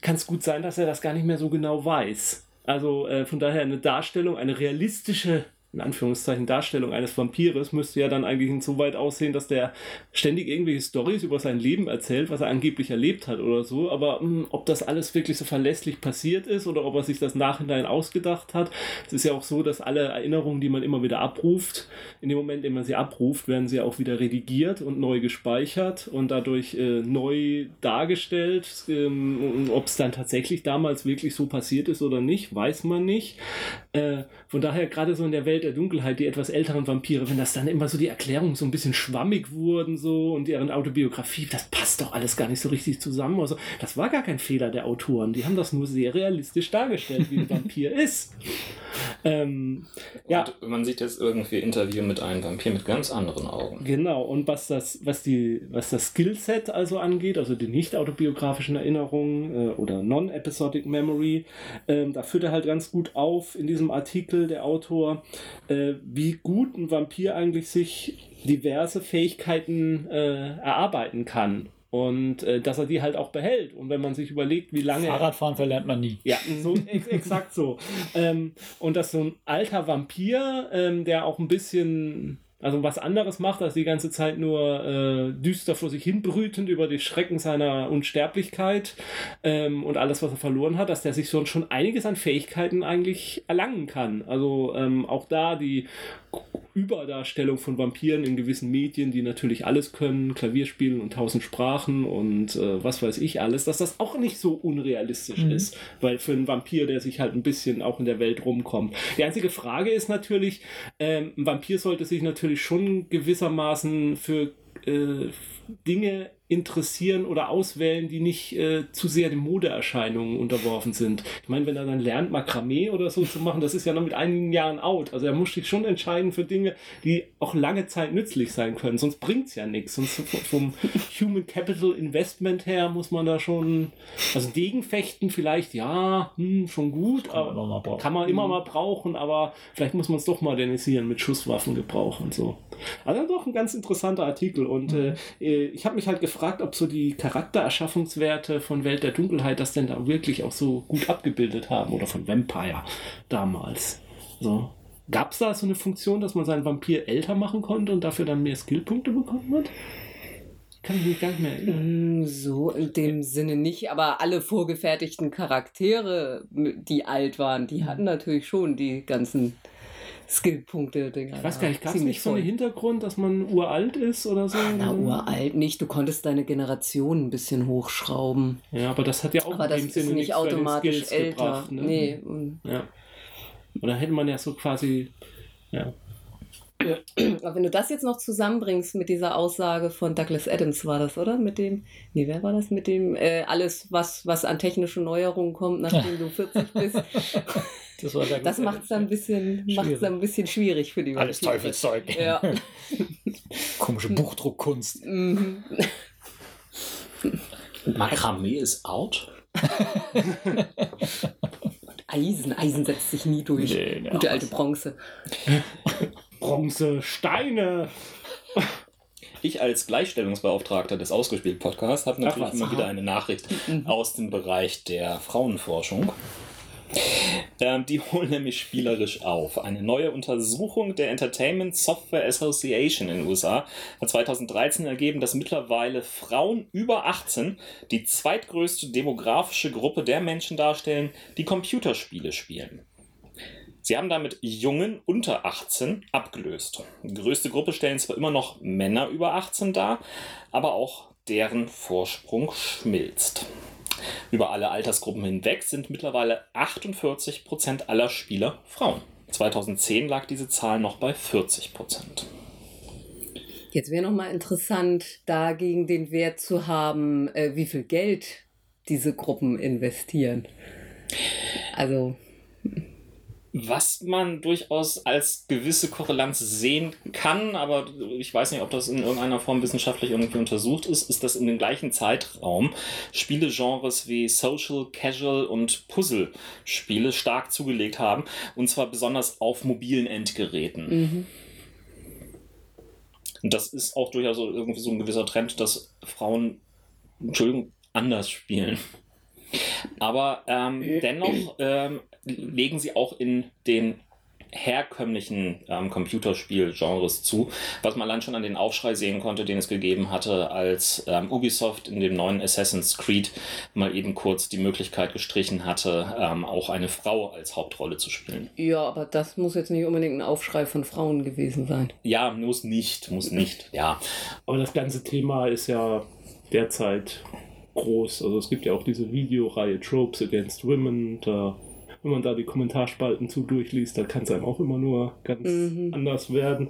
Speaker 2: kann es gut sein, dass er das gar nicht mehr so genau weiß. Also äh, von daher eine Darstellung, eine realistische, in Anführungszeichen, Darstellung eines Vampires müsste ja dann eigentlich insoweit aussehen, dass der ständig irgendwelche Stories über sein Leben erzählt, was er angeblich erlebt hat oder so. Aber mh, ob das alles wirklich so verlässlich passiert ist oder ob er sich das nachhinein ausgedacht hat, es ist ja auch so, dass alle Erinnerungen, die man immer wieder abruft, in dem Moment, in dem man sie abruft, werden sie auch wieder redigiert und neu gespeichert und dadurch äh, neu dargestellt. Ähm, ob es dann tatsächlich damals wirklich so passiert ist oder nicht, weiß man nicht. Äh, von daher, gerade so in der Welt der Dunkelheit, die etwas älteren Vampire, wenn das dann immer so die Erklärungen so ein bisschen schwammig wurden so und deren Autobiografie, das passt doch alles gar nicht so richtig zusammen. Also, das war gar kein Fehler der Autoren. Die haben das nur sehr realistisch dargestellt, wie ein Vampir ist. Ähm, ja,
Speaker 1: Und man sieht jetzt irgendwie Interview mit einem Vampir mit ganz anderen Augen.
Speaker 2: Genau, und was das, was die, was das Skillset also angeht, also die nicht autobiografischen Erinnerungen äh, oder Non-Episodic Memory, ähm, da führt er halt ganz gut auf in diesem Artikel der Autor, äh, wie gut ein Vampir eigentlich sich diverse Fähigkeiten äh, erarbeiten kann. Und äh, dass er die halt auch behält. Und wenn man sich überlegt, wie lange.
Speaker 3: Fahrradfahren verlernt man nie.
Speaker 2: ja, so ex exakt so. Ähm, und dass so ein alter Vampir, ähm, der auch ein bisschen, also was anderes macht, als die ganze Zeit nur äh, düster vor sich hin brütend über die Schrecken seiner Unsterblichkeit ähm, und alles, was er verloren hat, dass der sich so schon einiges an Fähigkeiten eigentlich erlangen kann. Also ähm, auch da die Überdarstellung von Vampiren in gewissen Medien, die natürlich alles können, Klavier spielen und tausend Sprachen und äh, was weiß ich alles, dass das auch nicht so unrealistisch
Speaker 3: Mhm.
Speaker 2: ist, weil für einen Vampir, der sich halt ein bisschen auch in der Welt rumkommt. Die einzige Frage ist natürlich, ähm, ein Vampir sollte sich natürlich schon gewissermaßen für äh, Dinge interessieren oder auswählen, die nicht äh, zu sehr den Modeerscheinungen unterworfen sind. Ich meine, wenn er dann lernt, Makramee oder so zu machen, das ist ja noch mit einigen Jahren out. Also er muss sich schon entscheiden für Dinge, die auch lange Zeit nützlich sein können. Sonst bringt es ja nichts. Sonst vom Human Capital Investment her muss man da schon, also Gegenfechten vielleicht, ja, hm, schon gut,
Speaker 3: Kann man
Speaker 2: aber
Speaker 3: brauchen.
Speaker 2: kann man immer mal brauchen, aber vielleicht muss man es doch modernisieren mit Schusswaffengebrauch und so. Also doch ein ganz interessanter Artikel und äh, äh, ich habe mich halt gefragt, ob so die Charaktererschaffungswerte von Welt der Dunkelheit das denn da wirklich auch so gut abgebildet haben oder von Vampire damals. So. Gab es da so eine Funktion, dass man seinen Vampir älter machen konnte und dafür dann mehr Skillpunkte bekommen hat? Kann ich mich gar nicht mehr erinnern.
Speaker 4: Mm, So in dem Sinne nicht, aber alle vorgefertigten Charaktere, die alt waren, die hatten natürlich schon die ganzen Skillpunkte-Dinger.
Speaker 2: Ich weiß gar nicht, gab es nicht so einen. Hintergrund, dass man uralt ist oder so?
Speaker 4: Na, uralt nicht. Du konntest deine Generation ein bisschen hochschrauben.
Speaker 2: Ja, aber das hat ja auch
Speaker 4: aber das ist
Speaker 2: Sinne
Speaker 4: nicht automatisch älter.
Speaker 2: gebracht, ne?
Speaker 4: Nee. mm.
Speaker 2: Ja. Oder hätte man ja so quasi. Ja.
Speaker 4: Aber wenn du das jetzt noch zusammenbringst mit dieser Aussage von Douglas Adams, war das, oder? Mit dem, nee, wer war das? Mit dem, äh, alles, was, was an technischen Neuerungen kommt, nachdem du 40 bist.
Speaker 3: Das, war der
Speaker 4: Das macht es dann ein bisschen, macht's
Speaker 3: Schwierig.
Speaker 4: dann ein bisschen schwierig für die
Speaker 3: Alles. Teufelszeug.
Speaker 4: Ja.
Speaker 3: Komische Buchdruckkunst.
Speaker 4: Mhm.
Speaker 1: Makramee ist out?
Speaker 4: Eisen, Eisen setzt sich nie durch.
Speaker 3: Nee, nee,
Speaker 4: Gute alte. Bronze.
Speaker 2: Bronze, Steine.
Speaker 1: Ich als Gleichstellungsbeauftragter des Ausgespielt Podcasts habe natürlich
Speaker 2: Ach
Speaker 1: immer wieder eine Nachricht aus dem Bereich der Frauenforschung. Ähm, die holen nämlich spielerisch auf. Eine neue Untersuchung der Entertainment Software Association in den USA hat 2013 ergeben, dass mittlerweile Frauen über 18 die zweitgrößte demografische Gruppe der Menschen darstellen, die Computerspiele spielen. Sie haben damit Jungen unter 18 abgelöst. Die größte Gruppe stellen zwar immer noch Männer über 18 dar, aber auch deren Vorsprung schmilzt. Über alle Altersgruppen hinweg sind mittlerweile 48% aller Spieler Frauen. 2010 lag diese Zahl noch bei 40%.
Speaker 4: Jetzt wäre noch mal interessant, dagegen den Wert zu haben, äh, wie viel Geld diese Gruppen investieren. Also
Speaker 1: Was man durchaus als gewisse Korrelanz sehen kann, aber ich weiß nicht, ob das in irgendeiner Form wissenschaftlich irgendwie untersucht ist, ist, dass in dem gleichen Zeitraum Spielegenres wie Social, Casual und Puzzle-Spiele stark zugelegt haben. Und zwar besonders auf mobilen Endgeräten.
Speaker 4: mhm.
Speaker 1: Und das ist auch durchaus irgendwie so ein gewisser Trend, dass Frauen, Entschuldigung, anders spielen. Aber ähm, dennoch ähm, legen sie auch in den herkömmlichen ähm, Computerspiel-Genres zu, was man dann schon an den Aufschrei sehen konnte, den es gegeben hatte, als ähm, Ubisoft in dem neuen Assassin's Creed mal eben kurz die Möglichkeit gestrichen hatte, ähm, auch eine Frau als Hauptrolle zu spielen.
Speaker 4: ja, aber das muss jetzt nicht unbedingt ein Aufschrei von Frauen gewesen sein.
Speaker 1: Ja, muss nicht, muss nicht, ja.
Speaker 2: Aber das ganze Thema ist ja derzeit groß. Also es gibt ja auch diese Videoreihe Tropes Against Women. Da, wenn man da die Kommentarspalten zu durchliest, da kann es einem auch immer nur ganz
Speaker 4: Mhm.
Speaker 2: anders werden.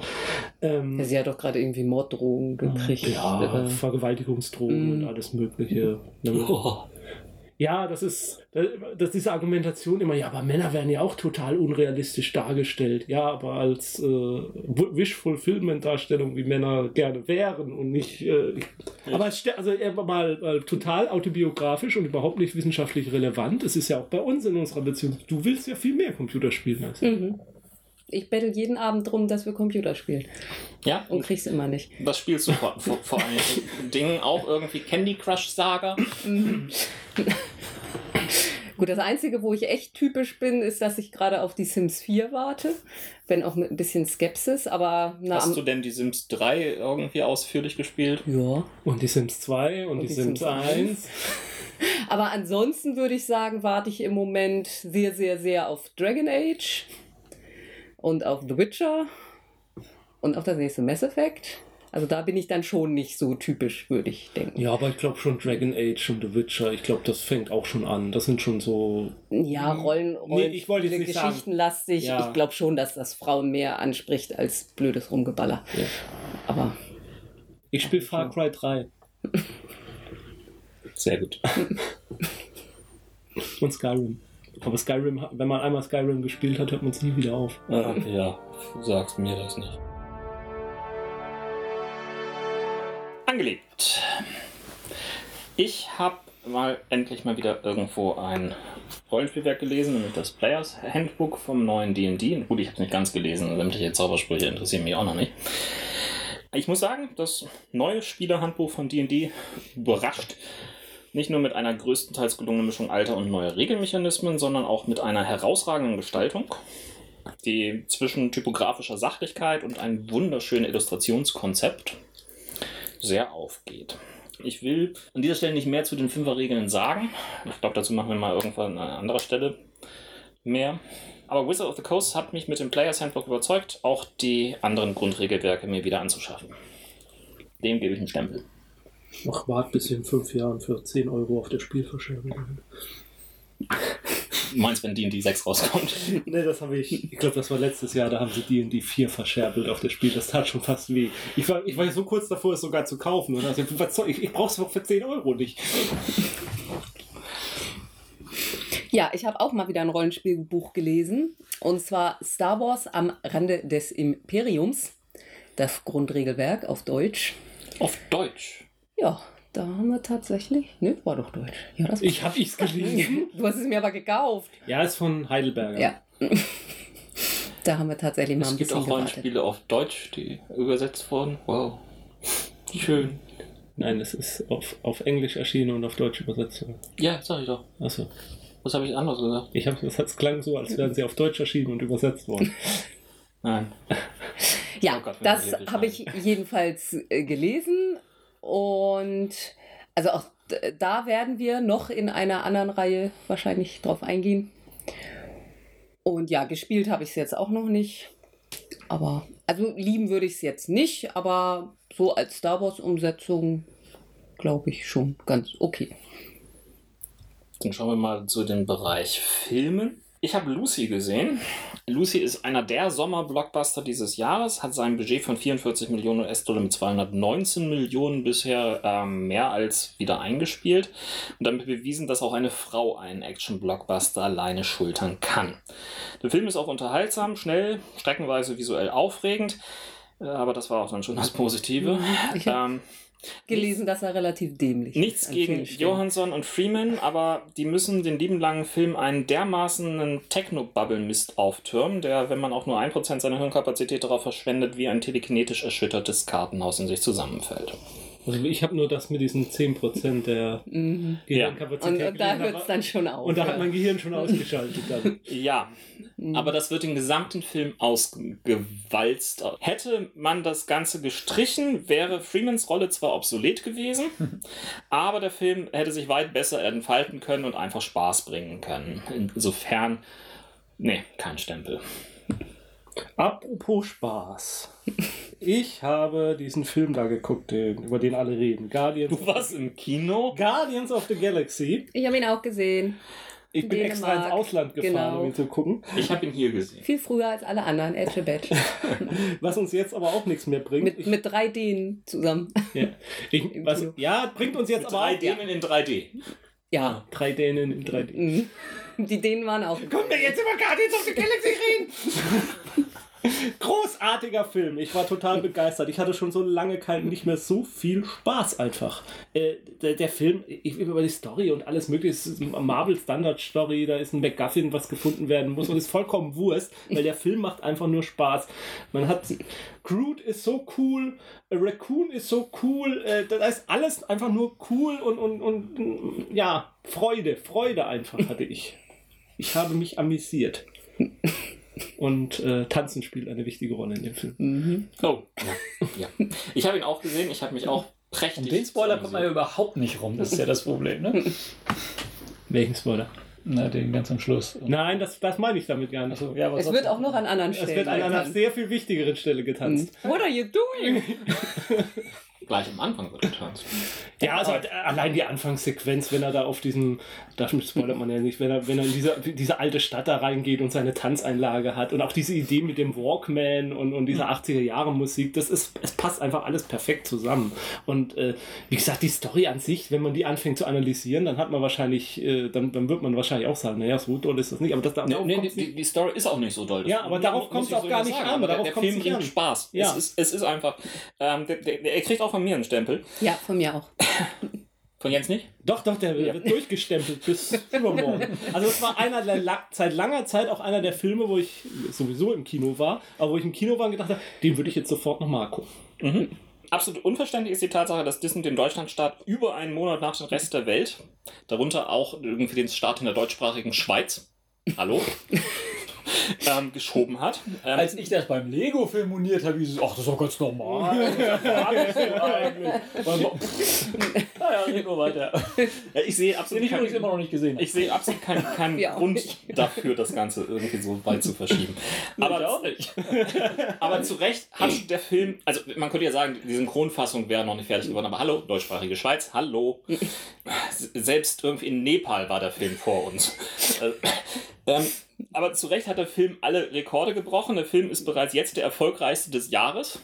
Speaker 2: Ähm,
Speaker 4: Ja, sie hat doch gerade irgendwie Morddrohungen gekriegt.
Speaker 2: ja,
Speaker 4: Äh,
Speaker 2: Vergewaltigungsdrohungen und
Speaker 4: Mhm.
Speaker 2: alles Mögliche.
Speaker 1: Oh.
Speaker 2: Ja, das ist, das ist diese Argumentation immer, ja, aber Männer werden ja auch total unrealistisch dargestellt. Ja, aber als äh, Wish-Fulfillment-Darstellung, wie Männer gerne wären und nicht. Äh, aber also er war mal äh, total autobiografisch und überhaupt nicht wissenschaftlich relevant. Es ist ja auch bei uns in unserer Beziehung. Du willst ja viel mehr Computer spielen als ich.
Speaker 4: mhm. Ich bettel jeden Abend drum, dass wir Computer spielen.
Speaker 1: Ja,
Speaker 4: Und krieg's immer nicht.
Speaker 1: Was spielst du vor, vor, vor allen Dingen auch irgendwie Candy Crush Saga?
Speaker 4: Gut, das Einzige, wo ich echt typisch bin, ist, dass ich gerade auf die Sims 4 warte. Wenn auch mit ein bisschen Skepsis, aber na,
Speaker 1: Hast du denn die Sims 3 irgendwie ausführlich gespielt?
Speaker 4: ja.
Speaker 2: Und die Sims 2 und, die, Sims, 1.
Speaker 4: Aber ansonsten würde ich sagen, warte ich im Moment sehr, sehr, sehr auf Dragon Age und auf The Witcher und auf das nächste Mass Effect. Also da bin ich dann schon nicht so typisch, würde ich denken.
Speaker 2: Ja, aber ich glaube schon Dragon Age und The Witcher, ich glaube, das fängt auch schon an. Das sind schon so
Speaker 4: Ja, Rollen, Rollen
Speaker 2: ich wollte jetzt nicht sagen-
Speaker 4: Geschichtenlastig.
Speaker 2: Ja.
Speaker 4: Ich glaube schon, dass das Frauen mehr anspricht als blödes Rumgeballer.
Speaker 2: Ja.
Speaker 4: Aber
Speaker 2: Ich spiele Far Cry 3
Speaker 1: Sehr gut.
Speaker 2: und Skyrim. Aber Skyrim, wenn man einmal Skyrim gespielt hat, hört man es nie wieder auf.
Speaker 1: Ah, ja, sagst mir das nicht. Angelegt. Ich habe mal endlich mal wieder irgendwo ein Rollenspielwerk gelesen, nämlich das Players Handbook vom neuen D&D. Gut, ich habe es nicht ganz gelesen, sämtliche Zaubersprüche interessieren mich auch noch nicht. Ich muss sagen, das neue Spielerhandbuch von D&D überrascht. Nicht nur mit einer größtenteils gelungenen Mischung alter und neuer Regelmechanismen, sondern auch mit einer herausragenden Gestaltung, die zwischen typografischer Sachlichkeit und einem wunderschönen Illustrationskonzept sehr aufgeht. Ich will an dieser Stelle nicht mehr zu den Fünferregeln sagen. Ich glaube, dazu machen wir mal irgendwann an anderer Stelle mehr. Aber Wizard of the Coast hat mich mit dem Players Handbook überzeugt, auch die anderen Grundregelwerke mir wieder anzuschaffen. Dem gebe ich einen Stempel.
Speaker 2: Ach, wart bis in fünf Jahren für 10 Euro auf der Spielverschärfung.
Speaker 1: Du meinst, wenn D&D 6 rauskommt?
Speaker 2: Ne, das habe ich. Ich glaube, das war letztes Jahr, da haben sie D&D 4 verscherbelt auf das Spiel. Das tat schon fast weh. Ich war, ich war so kurz davor, es sogar zu kaufen. Und also, ich, ich brauche es doch für 10 Euro nicht.
Speaker 4: Ja, ich habe auch mal wieder ein Rollenspielbuch gelesen. Und zwar Star Wars am Rande des Imperiums. Das Grundregelwerk auf Deutsch.
Speaker 1: Auf Deutsch.
Speaker 4: Ja, da haben wir tatsächlich. Ne, war doch Deutsch. Ja, das
Speaker 2: Ich habe ich's gelesen.
Speaker 4: Du hast es mir aber gekauft.
Speaker 2: Ja, ist von Heidelberger.
Speaker 4: Ja. Da haben wir tatsächlich mal
Speaker 1: Es
Speaker 4: ein
Speaker 1: gibt
Speaker 4: bisschen
Speaker 1: auch
Speaker 4: gewartet.
Speaker 1: Rollenspiele auf Deutsch, die übersetzt wurden. Wow. Schön.
Speaker 2: Nein, es ist auf, auf Englisch erschienen und auf Deutsch übersetzt.
Speaker 1: Ja, sag ich doch.
Speaker 2: Achso.
Speaker 1: Was habe ich anderes gesagt?
Speaker 2: Ich habe es klang so, als wären sie auf Deutsch erschienen und übersetzt worden.
Speaker 1: Nein.
Speaker 4: Ja,
Speaker 1: Oh Gott,
Speaker 4: das habe ich jedenfalls äh, gelesen. Und also auch da werden wir noch in einer anderen Reihe wahrscheinlich drauf eingehen. Und ja, gespielt habe ich es jetzt auch noch nicht. Aber, also lieben würde ich es jetzt nicht, aber so als Star Wars-Umsetzung glaube ich schon ganz okay.
Speaker 1: Dann schauen wir mal zu dem Bereich Filmen. Ich habe Lucy gesehen. Lucy ist einer der Sommer-Blockbuster dieses Jahres, hat sein Budget von 44 Millionen US-Dollar mit 219 Millionen bisher ähm, mehr als wieder eingespielt und damit bewiesen, dass auch eine Frau einen Action-Blockbuster alleine schultern kann. Der Film ist auch unterhaltsam, schnell, streckenweise visuell aufregend, äh, aber das war auch dann schon das Positive.
Speaker 4: Hab-
Speaker 1: Ähm,
Speaker 4: Gelesen, dass er relativ dämlich
Speaker 1: Nichts
Speaker 4: ist. an
Speaker 1: gegen. Johansson und Freeman, aber die müssen den lieben langen Film einen dermaßen Techno-Bubble-Mist auftürmen, der, wenn man auch nur 1% seiner Hirnkapazität darauf verschwendet, wie ein telekinetisch erschüttertes Kartenhaus in sich zusammenfällt.
Speaker 2: Also ich habe nur das mit diesen 10% der
Speaker 4: Mhm.
Speaker 2: Gehirnkapazität.
Speaker 4: Und, und da hört es dann schon auf.
Speaker 2: Und da
Speaker 4: ja.
Speaker 2: hat mein Gehirn schon ausgeschaltet dann.
Speaker 1: Ja,
Speaker 4: Mhm.
Speaker 1: aber das wird den gesamten Film ausgewalzt. Hätte man das Ganze gestrichen, wäre Freemans Rolle zwar obsolet gewesen, aber der Film hätte sich weit besser entfalten können und einfach Spaß bringen können. Insofern, nee, kein Stempel.
Speaker 2: Apropos Spaß. Ich habe diesen Film da geguckt, den, über den alle reden. Guardians,
Speaker 1: Du warst im Kino?
Speaker 2: Guardians of the Galaxy.
Speaker 4: Ich habe ihn auch gesehen.
Speaker 2: Ich bin extra ins
Speaker 4: Dänemark.
Speaker 2: Ausland gefahren,
Speaker 4: Genau.
Speaker 2: um ihn zu gucken.
Speaker 1: Ich habe ihn hier gesehen.
Speaker 4: Viel früher als alle anderen. Edge Badge.
Speaker 2: Was uns jetzt aber auch nichts mehr bringt.
Speaker 4: mit,
Speaker 2: ich,
Speaker 4: mit drei Dänen zusammen.
Speaker 2: ja, ich, was, ja, bringt uns jetzt
Speaker 1: Mit
Speaker 2: aber
Speaker 1: drei
Speaker 2: auch.
Speaker 1: Dänen in 3D.
Speaker 4: Ja.
Speaker 2: Drei Dänen in 3D.
Speaker 4: Mhm. Die Dänen waren auch.
Speaker 2: Können wir jetzt über Guardians of the Galaxy reden? Großartiger Film. Ich war total begeistert. Ich hatte schon so lange kein, nicht mehr so viel Spaß einfach. Äh, der, der Film, ich über die Story und alles mögliche, Marvel Standard Story, da ist ein MacGuffin, was gefunden werden muss und ist vollkommen Wurst, weil der Film macht einfach nur Spaß. Man hat Groot ist so cool, äh, Raccoon ist so cool, äh, da ist alles einfach nur cool und, und, und ja, Freude, Freude einfach hatte ich. Ich habe mich amüsiert. Und äh, Tanzen spielt eine wichtige Rolle in dem Film.
Speaker 4: Mhm.
Speaker 1: Oh, ja. ja. Ich habe ihn auch gesehen, ich habe mich auch prächtig.
Speaker 3: Um den Spoiler kommt man ja überhaupt nicht rum. Das ist ja das Problem, ne?
Speaker 2: Welchen Spoiler?
Speaker 3: Na, den ganz am Schluss.
Speaker 2: Nein, das, das meine ich damit gar nicht.
Speaker 3: Also, ja,
Speaker 4: Es wird auch noch an anderen
Speaker 2: es
Speaker 4: Stellen.
Speaker 2: wird an einer sehr viel wichtigeren Stelle getanzt.
Speaker 4: What are you doing?
Speaker 1: Gleich am Anfang wird getanzt.
Speaker 2: Ja, also äh, allein die Anfangssequenz, wenn er da auf diesem, da spoilert man ja nicht, wenn er, wenn er in diese, diese alte Stadt da reingeht und seine Tanzeinlage hat und auch diese Idee mit dem Walkman und, und dieser 80er Jahre Musik, das ist, es passt einfach alles perfekt zusammen. Und äh, wie gesagt, die Story an sich, wenn man die anfängt zu analysieren, dann hat man wahrscheinlich, äh, dann, dann wird man wahrscheinlich auch sagen, naja, so doll ist das nicht, aber das,
Speaker 1: Nee, nee, die,
Speaker 2: nicht.
Speaker 1: die Story ist auch nicht so doll.
Speaker 2: Ja, aber darauf kommt's
Speaker 1: ich
Speaker 2: auch
Speaker 1: so
Speaker 2: gar
Speaker 1: nicht sagen.
Speaker 2: an,
Speaker 1: Aber
Speaker 2: darauf
Speaker 1: der, der Film bringt
Speaker 2: an.
Speaker 1: Spaß.
Speaker 2: Ja.
Speaker 1: Es, ist, es ist einfach. Ähm, der, der, er kriegt auch von mir einen Stempel.
Speaker 4: Ja, von mir auch.
Speaker 1: Von Jens nicht?
Speaker 2: Doch, doch, der
Speaker 1: Ja.
Speaker 2: wird durchgestempelt bis übermorgen. Also es war einer der la seit langer Zeit auch einer der Filme, wo ich sowieso im Kino war, aber wo ich im Kino war und gedacht habe, den würde ich jetzt sofort nochmal gucken.
Speaker 1: Mhm. Absolut unverständlich ist die Tatsache, dass Disney den Deutschlandstart über einen Monat nach dem Rest der Welt, darunter auch irgendwie den Start in der deutschsprachigen Schweiz, hallo, ähm, geschoben hat. Ähm,
Speaker 3: Als ich das beim Lego-Film moniert habe, hieß es, ach, das ist doch ganz normal. So naja, red nur weiter.
Speaker 1: ja, ich sehe absolut
Speaker 3: ich übrigens immer
Speaker 1: keinen,
Speaker 3: noch nicht gesehen.
Speaker 1: ich sehe absolut keinen,
Speaker 4: auch
Speaker 1: Grund
Speaker 4: nicht.
Speaker 1: dafür, das Ganze irgendwie so weit zu verschieben.
Speaker 3: aber auch nicht.
Speaker 1: Aber zu Recht hat der Film, also man könnte ja sagen, die Synchronfassung wäre noch nicht fertig geworden, aber hallo, deutschsprachige Schweiz, hallo. Selbst irgendwie in Nepal war der Film vor uns. Äh, ähm, aber zu Recht hat der Film alle Rekorde gebrochen. Der Film ist bereits jetzt der erfolgreichste des Jahres.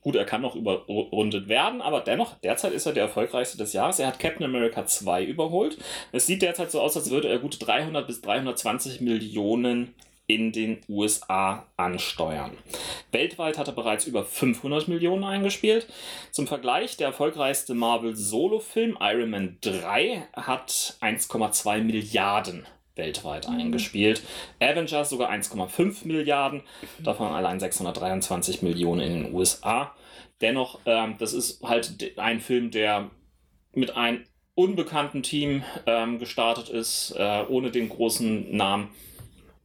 Speaker 1: Gut, er kann noch überrundet werden, aber dennoch, derzeit ist er der erfolgreichste des Jahres. Er hat Captain America 2 überholt. Es sieht derzeit so aus, als würde er gut 300 bis 320 Millionen in den USA ansteuern. Weltweit hat er bereits über 500 Millionen eingespielt. Zum Vergleich, der erfolgreichste Marvel-Solo-Film Iron Man 3 hat 1,2 Milliarden weltweit eingespielt. Avengers sogar 1,5 Milliarden, davon allein 623 Millionen in den USA. Dennoch, ähm, das ist halt ein Film, der mit einem unbekannten Team ähm, gestartet ist, äh, ohne den großen Namen.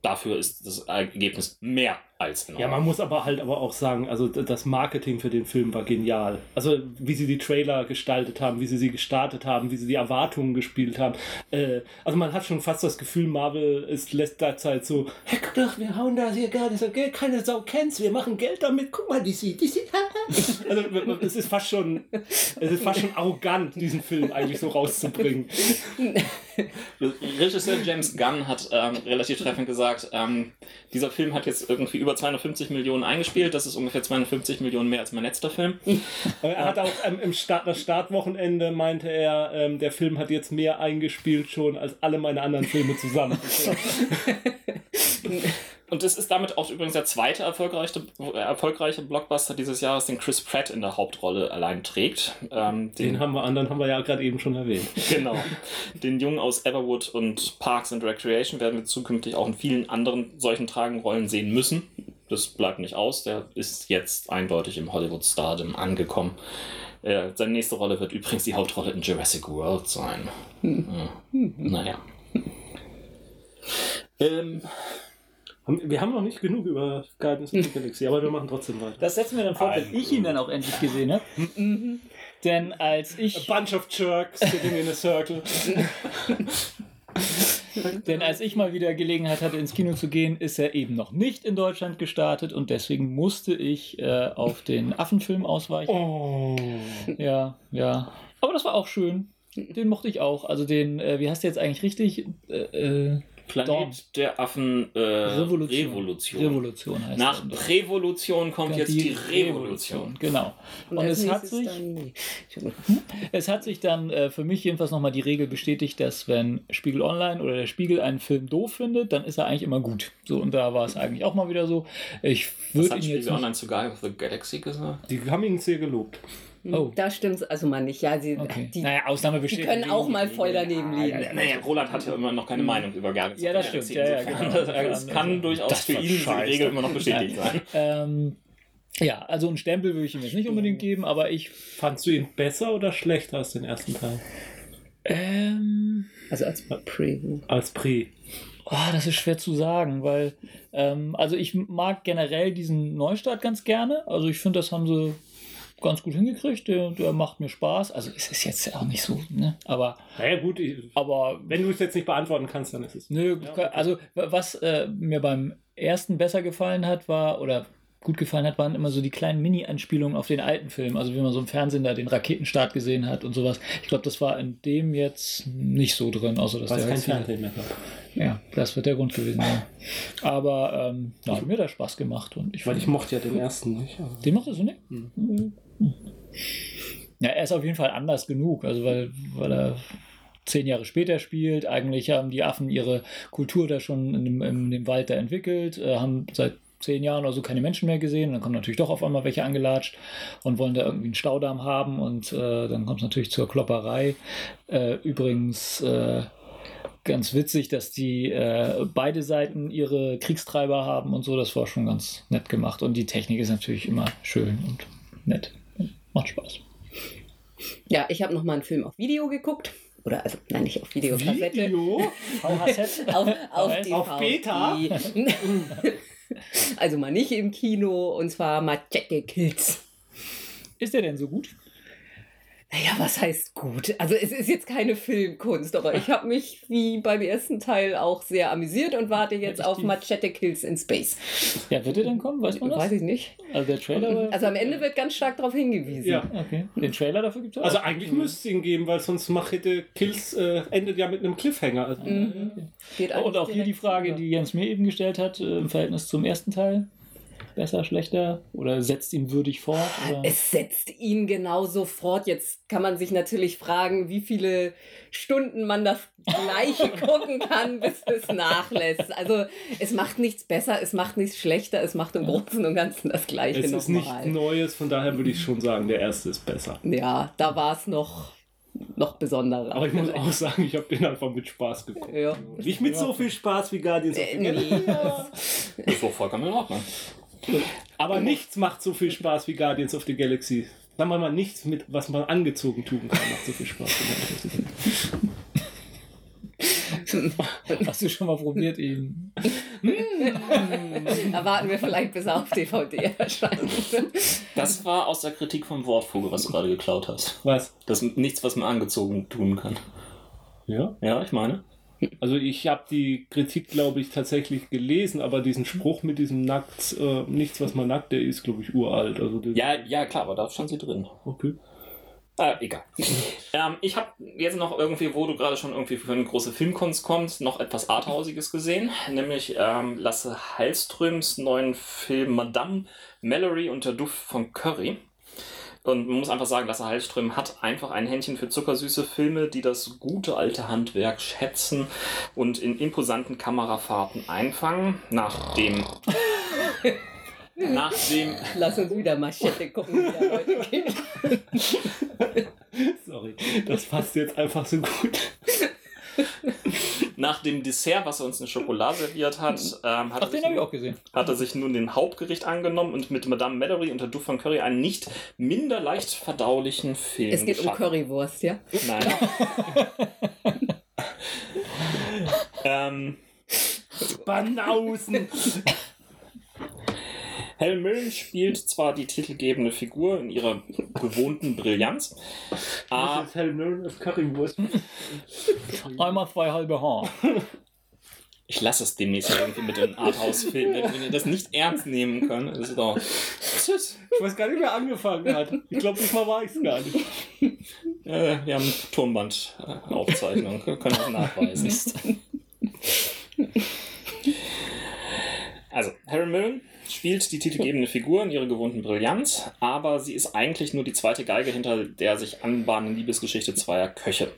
Speaker 1: dafür ist das Ergebnis mehr als in
Speaker 2: Ja, man muss aber halt aber auch sagen, also das Marketing für den Film war genial. Also wie sie die Trailer gestaltet haben, wie sie sie gestartet haben, wie sie die Erwartungen gespielt haben. Äh, also man hat schon fast das Gefühl, Marvel ist lässt derzeit so, hey, guck doch, wir hauen da hier gar nicht so Geld, keine Sau kennt's, wir machen Geld damit, guck mal, die sieht, die sieht. also es ist fast schon, es ist fast schon arrogant, diesen Film eigentlich so rauszubringen.
Speaker 1: Regisseur James Gunn hat ähm, relativ treffend gesagt, ähm, dieser Film hat jetzt irgendwie über 250 Millionen eingespielt. Das ist ungefähr 250 Millionen mehr als mein letzter Film.
Speaker 2: Er hat auch ähm, im Start, das Startwochenende meinte er, ähm, der Film hat jetzt mehr eingespielt schon als alle meine anderen Filme zusammen.
Speaker 1: Und es ist damit auch übrigens der zweite erfolgreiche, erfolgreiche Blockbuster dieses Jahres, den Chris Pratt in der Hauptrolle allein trägt. Ähm,
Speaker 2: Den haben wir anderen haben wir ja gerade eben schon erwähnt.
Speaker 1: Genau. Den Jungen aus Everwood und Parks and Recreation werden wir zukünftig auch in vielen anderen solchen tragenden Rollen sehen müssen. Das bleibt nicht aus. Der ist jetzt eindeutig im Hollywood-Stardom angekommen. Äh, seine nächste Rolle wird übrigens die Hauptrolle in Jurassic World sein. Ja. Naja. Ähm,
Speaker 2: Haben- Wir haben noch nicht genug über Guardians of the Galaxy, aber wir machen trotzdem weiter.
Speaker 3: Das setzen wir dann fort, wenn ich ihn dann auch endlich gesehen habe. Denn als
Speaker 2: A
Speaker 3: ich,
Speaker 2: bunch of jerks sitting in a circle.
Speaker 3: denn als ich mal wieder Gelegenheit hatte, ins Kino zu gehen, ist er eben noch nicht in Deutschland gestartet und deswegen musste ich äh, auf den Affenfilm ausweichen.
Speaker 2: Oh.
Speaker 3: Ja, ja. Aber das war auch schön. Den mochte ich auch. Also den, äh, wie heißt der jetzt eigentlich richtig? Äh, äh,
Speaker 1: Planet
Speaker 3: Dawn.
Speaker 1: der Affen äh,
Speaker 3: Revolution.
Speaker 1: Revolution.
Speaker 3: Revolution heißt
Speaker 1: Nach. Prävolution kommt jetzt die Revolution.
Speaker 3: Genau. Und,
Speaker 4: als
Speaker 3: es hat sich, es hat sich dann äh, für mich jedenfalls nochmal die Regel bestätigt, dass wenn Spiegel Online oder der Spiegel einen Film doof findet, dann ist er eigentlich immer gut. So, und da war es eigentlich auch mal wieder so. Ich würde ihn
Speaker 1: Spiegel
Speaker 3: jetzt nicht,
Speaker 1: Online zu Guy of the Galaxy gesagt?
Speaker 2: Die haben ihn sehr gelobt.
Speaker 3: Oh.
Speaker 4: Da stimmt's also mal nicht. Ja, sie,
Speaker 3: Okay.
Speaker 4: die,
Speaker 3: naja, Ausnahme
Speaker 4: die
Speaker 3: besteht.
Speaker 4: können auch mal voll daneben liegen.
Speaker 1: Naja, Roland hat ja immer noch keine Meinung über Guardians
Speaker 3: Ja, das stimmt. Ja, ja, genau.
Speaker 1: Es kann durchaus
Speaker 3: Das
Speaker 1: für ihn die
Speaker 3: scheiße.
Speaker 1: Regel immer noch bestätigt sein.
Speaker 3: Ähm, ja, also einen Stempel würde ich ihm jetzt nicht unbedingt geben, aber ich.
Speaker 2: Fandst du ihn besser oder schlechter als den ersten Teil?
Speaker 3: Ähm,
Speaker 4: Also als Preview.
Speaker 2: Als Pre.
Speaker 3: Oh, das ist schwer zu sagen, weil, ähm, also ich mag generell diesen Neustart ganz gerne. Also ich finde, das haben sie ganz gut hingekriegt. Der, der macht mir Spaß. Also es ist jetzt auch nicht so, ne? Aber,
Speaker 2: Naja, gut, ich,
Speaker 3: aber
Speaker 2: wenn du es jetzt nicht beantworten kannst, dann ist es.
Speaker 3: nö,
Speaker 2: Ja, okay.
Speaker 3: also was äh, mir beim ersten besser gefallen hat, war, oder gut gefallen hat, waren immer so die kleinen Mini-Anspielungen auf den alten Film. Also wie man so im Fernsehen da den Raketenstart gesehen hat und sowas. Ich glaube, das war in dem jetzt nicht so drin, außer dass
Speaker 2: Weil
Speaker 3: der
Speaker 2: kein Fernsehen mehr.
Speaker 3: Ja, das wird der Grund gewesen sein. Aber ähm, ja, hat mir da Spaß gemacht. Und ich
Speaker 2: Weil ich mochte ja den ersten nicht. aber-
Speaker 3: den macht er so nicht?
Speaker 2: Hm.
Speaker 3: Ja, er ist auf jeden Fall anders genug, also weil, weil er zehn Jahre später spielt. Eigentlich haben die Affen ihre Kultur da schon in dem, in dem Wald da entwickelt, äh, haben seit zehn Jahren oder so keine Menschen mehr gesehen. Dann kommen natürlich doch auf einmal welche angelatscht und wollen da irgendwie einen Staudamm haben und äh, dann kommt es natürlich zur Klopperei. Äh, übrigens äh, ganz witzig, dass die äh, beide Seiten ihre Kriegstreiber haben und so. Das war schon ganz nett gemacht. Und die Technik ist natürlich immer schön und nett. Macht Spaß.
Speaker 4: Ja, ich habe noch mal einen Film auf Video geguckt. Oder, also, nein, nicht auf.
Speaker 2: Video?
Speaker 3: VHZ?
Speaker 4: Auf, auf? DVD.
Speaker 2: Auf Beta?
Speaker 4: also mal nicht im Kino, und zwar Machete Kills.
Speaker 3: Ist der denn so gut?
Speaker 4: Naja, was heißt gut? Also es ist jetzt keine Filmkunst, aber ich habe mich wie beim ersten Teil auch sehr amüsiert und warte jetzt auf Machete Kills in Space.
Speaker 3: Ja, wird der denn kommen? Weiß man das?
Speaker 4: Weiß ich nicht.
Speaker 3: Also der Trailer.
Speaker 4: Also am Ende wird ganz stark darauf hingewiesen.
Speaker 2: Ja.
Speaker 3: Okay. Den Trailer dafür gibt es auch?
Speaker 2: Also eigentlich müsste es ihn geben, weil sonst Machete Kills äh, endet ja mit einem Cliffhanger. Also,
Speaker 4: Mhm. Geht
Speaker 3: Und auch hier die Frage,
Speaker 4: über.
Speaker 3: die Jens mir eben gestellt hat, äh, im Verhältnis zum ersten Teil. Besser, schlechter? Oder setzt ihn würdig fort? Oder?
Speaker 4: Es setzt ihn genauso fort. Jetzt kann man sich natürlich fragen, wie viele Stunden man das Gleiche gucken kann, bis es nachlässt. Also es macht nichts besser, es macht nichts schlechter, es macht im Großen und Ganzen das Gleiche
Speaker 2: es ist nichts. Neues, von daher würde ich schon sagen, der erste ist besser.
Speaker 4: Ja, da war es noch, noch besonderer.
Speaker 2: Aber ich muss auch sagen, ich habe den einfach mit Spaß geguckt.
Speaker 4: Ja.
Speaker 2: Nicht mit so viel Spaß wie Guardians of
Speaker 4: Äh,
Speaker 2: the Galaxy.
Speaker 4: nee.
Speaker 1: Das ist doch vollkommen in Ordnung.
Speaker 2: Aber nichts macht so viel Spaß wie Guardians of the Galaxy. Sagen wir mal, nichts, mit, was man angezogen tun kann, macht so viel Spaß. wie Guardians of the Galaxy.
Speaker 3: Hast du schon mal probiert, ihn?
Speaker 4: da warten wir vielleicht, bis er auf DVD erscheint.
Speaker 1: Das war aus der Kritik vom Wortvogel, was du gerade geklaut hast.
Speaker 2: Was?
Speaker 1: Das ist nichts, was man angezogen tun kann.
Speaker 2: Ja?
Speaker 1: Ja, ich meine.
Speaker 2: Also ich habe die Kritik, glaube ich, tatsächlich gelesen, aber diesen Spruch mit diesem Nackt, äh, nichts, was man nackt, der ist, glaube ich, uralt. Also
Speaker 1: Ja, ja, klar, aber da stand sie drin.
Speaker 2: Okay.
Speaker 1: Äh, egal. ähm, ich habe jetzt noch irgendwie, wo du gerade schon irgendwie für eine große Filmkunst kommst, noch etwas Arthausiges gesehen, nämlich ähm, Lasse Hallströms neuen Film Madame Mallory und der Duft von Curry. Und man muss einfach sagen, Lasse Hallström hat einfach ein Händchen für zuckersüße Filme, die das gute alte Handwerk schätzen und in imposanten Kamerafahrten einfangen. Nachdem. nachdem
Speaker 4: Lass uns wieder Machete gucken, wie der Leute geht.
Speaker 2: Sorry, das passt jetzt einfach so gut.
Speaker 1: Nach dem Dessert, was er uns in Schokolade serviert hat, ähm, hat,
Speaker 3: Ach,
Speaker 1: er sich hat er sich nun den Hauptgericht angenommen und mit Madame Mallory und der Duft von Curry einen nicht minder leicht verdaulichen Film
Speaker 4: Es geht um
Speaker 1: geschaffen.
Speaker 4: Currywurst, ja?
Speaker 1: Nein. ähm,
Speaker 2: Banausen!
Speaker 1: Helen Mirren spielt zwar die titelgebende Figur in ihrer gewohnten Brillanz,
Speaker 2: Das
Speaker 1: aber
Speaker 2: ist Helen Mirren als Currywurst.
Speaker 3: Einmal zwei halbe Haar.
Speaker 1: ich lasse es demnächst irgendwie mit den Arthouse-Filmen, wenn wenn ihr das nicht ernst nehmen könnt. Das ist doch. Tschüss.
Speaker 2: Ich weiß gar nicht, wer angefangen hat. Ich glaube, diesmal war ich es gar nicht.
Speaker 1: Äh, wir haben Tonbandaufzeichnung, können das nachweisen. Also, Harry Millen spielt die titelgebende Figur in ihrer gewohnten Brillanz, aber sie ist eigentlich nur die zweite Geige hinter der sich anbahnenden Liebesgeschichte zweier Köche.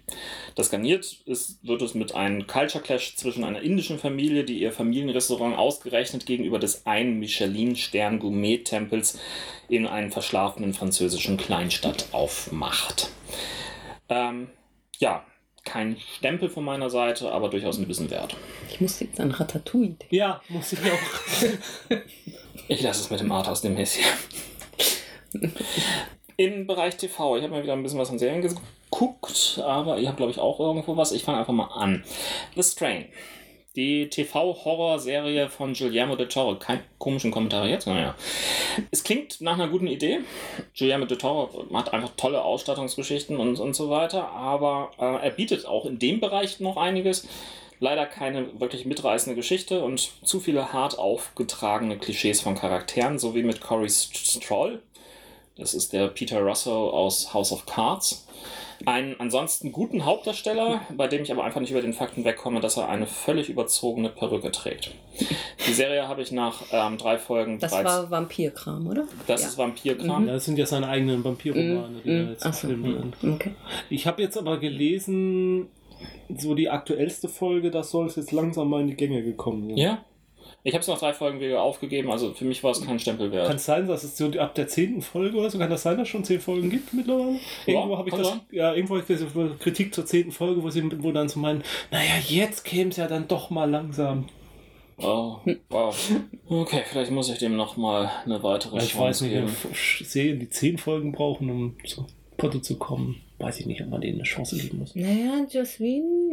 Speaker 1: Das garniert ist, wird es mit einem Culture Clash zwischen einer indischen Familie, die ihr Familienrestaurant ausgerechnet gegenüber des einen Michelin-Stern-Gourmet-Tempels in einen verschlafenen französischen Kleinstadt aufmacht. Ähm, ja, kein Stempel von meiner Seite, aber durchaus ein bisschen wert.
Speaker 4: Ich musste jetzt an Ratatouille denken.
Speaker 2: Ja, musste ich auch.
Speaker 1: Ich lasse es mit dem Arthouse demnächst hier. Im Bereich TV, ich habe mir wieder ein bisschen was an Serien geguckt, aber ihr habt, glaube ich, auch irgendwo was. Ich fange einfach mal an. The Strain. Die TV-Horror-Serie von Guillermo del Toro. Kein komischen Kommentar jetzt, naja. Es klingt nach einer guten Idee. Guillermo del Toro macht einfach tolle Ausstattungsgeschichten und, und so weiter, aber äh, er bietet auch in dem Bereich noch einiges. Leider keine wirklich mitreißende Geschichte und zu viele hart aufgetragene Klischees von Charakteren, so wie mit Corey Stroll. Das ist der Peter Russo aus House of Cards. Einen ansonsten guten Hauptdarsteller, bei dem ich aber einfach nicht über den Fakten wegkomme, dass er eine völlig überzogene Perücke trägt. Die Serie habe ich nach ähm, drei Folgen
Speaker 4: Das
Speaker 1: bereits.
Speaker 4: war Vampirkram, oder?
Speaker 1: das
Speaker 4: ja.
Speaker 1: ist Vampirkram.
Speaker 2: Ja, das sind ja seine eigenen Vampirromane, die er
Speaker 4: Mm,
Speaker 2: jetzt
Speaker 4: so.
Speaker 2: filmen will.
Speaker 4: Okay.
Speaker 2: Ich habe jetzt aber gelesen, so die aktuellste Folge, das soll es jetzt langsam mal in die Gänge gekommen sein.
Speaker 1: Ja. Ich habe es nach drei Folgen wieder aufgegeben, also für mich war es kein Stempel wert.
Speaker 2: Kann es sein, dass es so ab der zehnten Folge oder so, kann das sein, dass es schon zehn Folgen gibt mittlerweile?
Speaker 1: Ja,
Speaker 2: irgendwo habe ich das,
Speaker 1: sein.
Speaker 2: ja, irgendwo habe ich das Kritik zur zehnten Folge, wo sie wo dann so meinen, naja, jetzt käme es ja dann doch mal langsam.
Speaker 1: Oh, wow. Okay, vielleicht muss ich dem nochmal eine weitere
Speaker 2: Ich weiß nicht,
Speaker 1: geben.
Speaker 2: F- Serien, die zehn Folgen brauchen, um zu Potte zu kommen, weiß ich nicht, ob man denen eine Chance geben muss.
Speaker 4: Naja, Jasmin.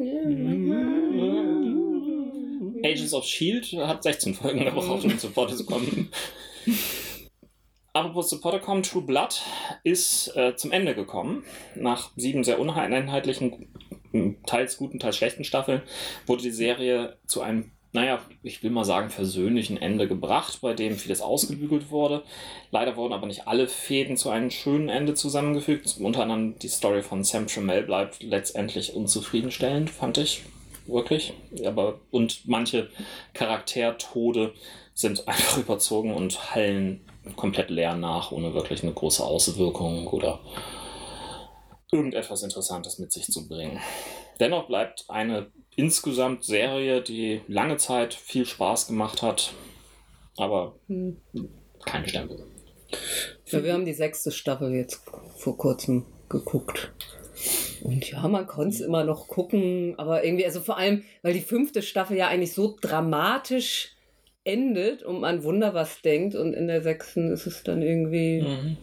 Speaker 1: Agents of Shield hat 16 Folgen gebraucht, um zu zu kommen. Apropos zu Potte kommen, True Blood ist äh, zum Ende gekommen. Nach sieben sehr uneinheitlichen, teils guten, teils schlechten Staffeln wurde die Serie zu einem, naja, ich will mal sagen, versöhnlichen Ende gebracht, bei dem vieles ausgebügelt wurde. Leider wurden aber nicht alle Fäden zu einem schönen Ende zusammengefügt. Unter anderem die Story von Sam Trammell bleibt letztendlich unzufriedenstellend, fand ich. Wirklich. Aber, und manche Charaktertode sind einfach überzogen und hallen komplett leer nach, ohne wirklich eine große Auswirkung oder irgendetwas Interessantes mit sich zu bringen. Dennoch bleibt eine insgesamt Serie, die lange Zeit viel Spaß gemacht hat, aber
Speaker 4: Hm.
Speaker 1: kein Stempel.
Speaker 4: Ja, wir haben die sechste Staffel jetzt vor kurzem geguckt. Und ja, man konnte es immer noch gucken, aber irgendwie, also vor allem, weil die fünfte Staffel ja eigentlich so dramatisch endet und man Wunder was denkt und in der sechsten ist es dann irgendwie,
Speaker 1: Mhm.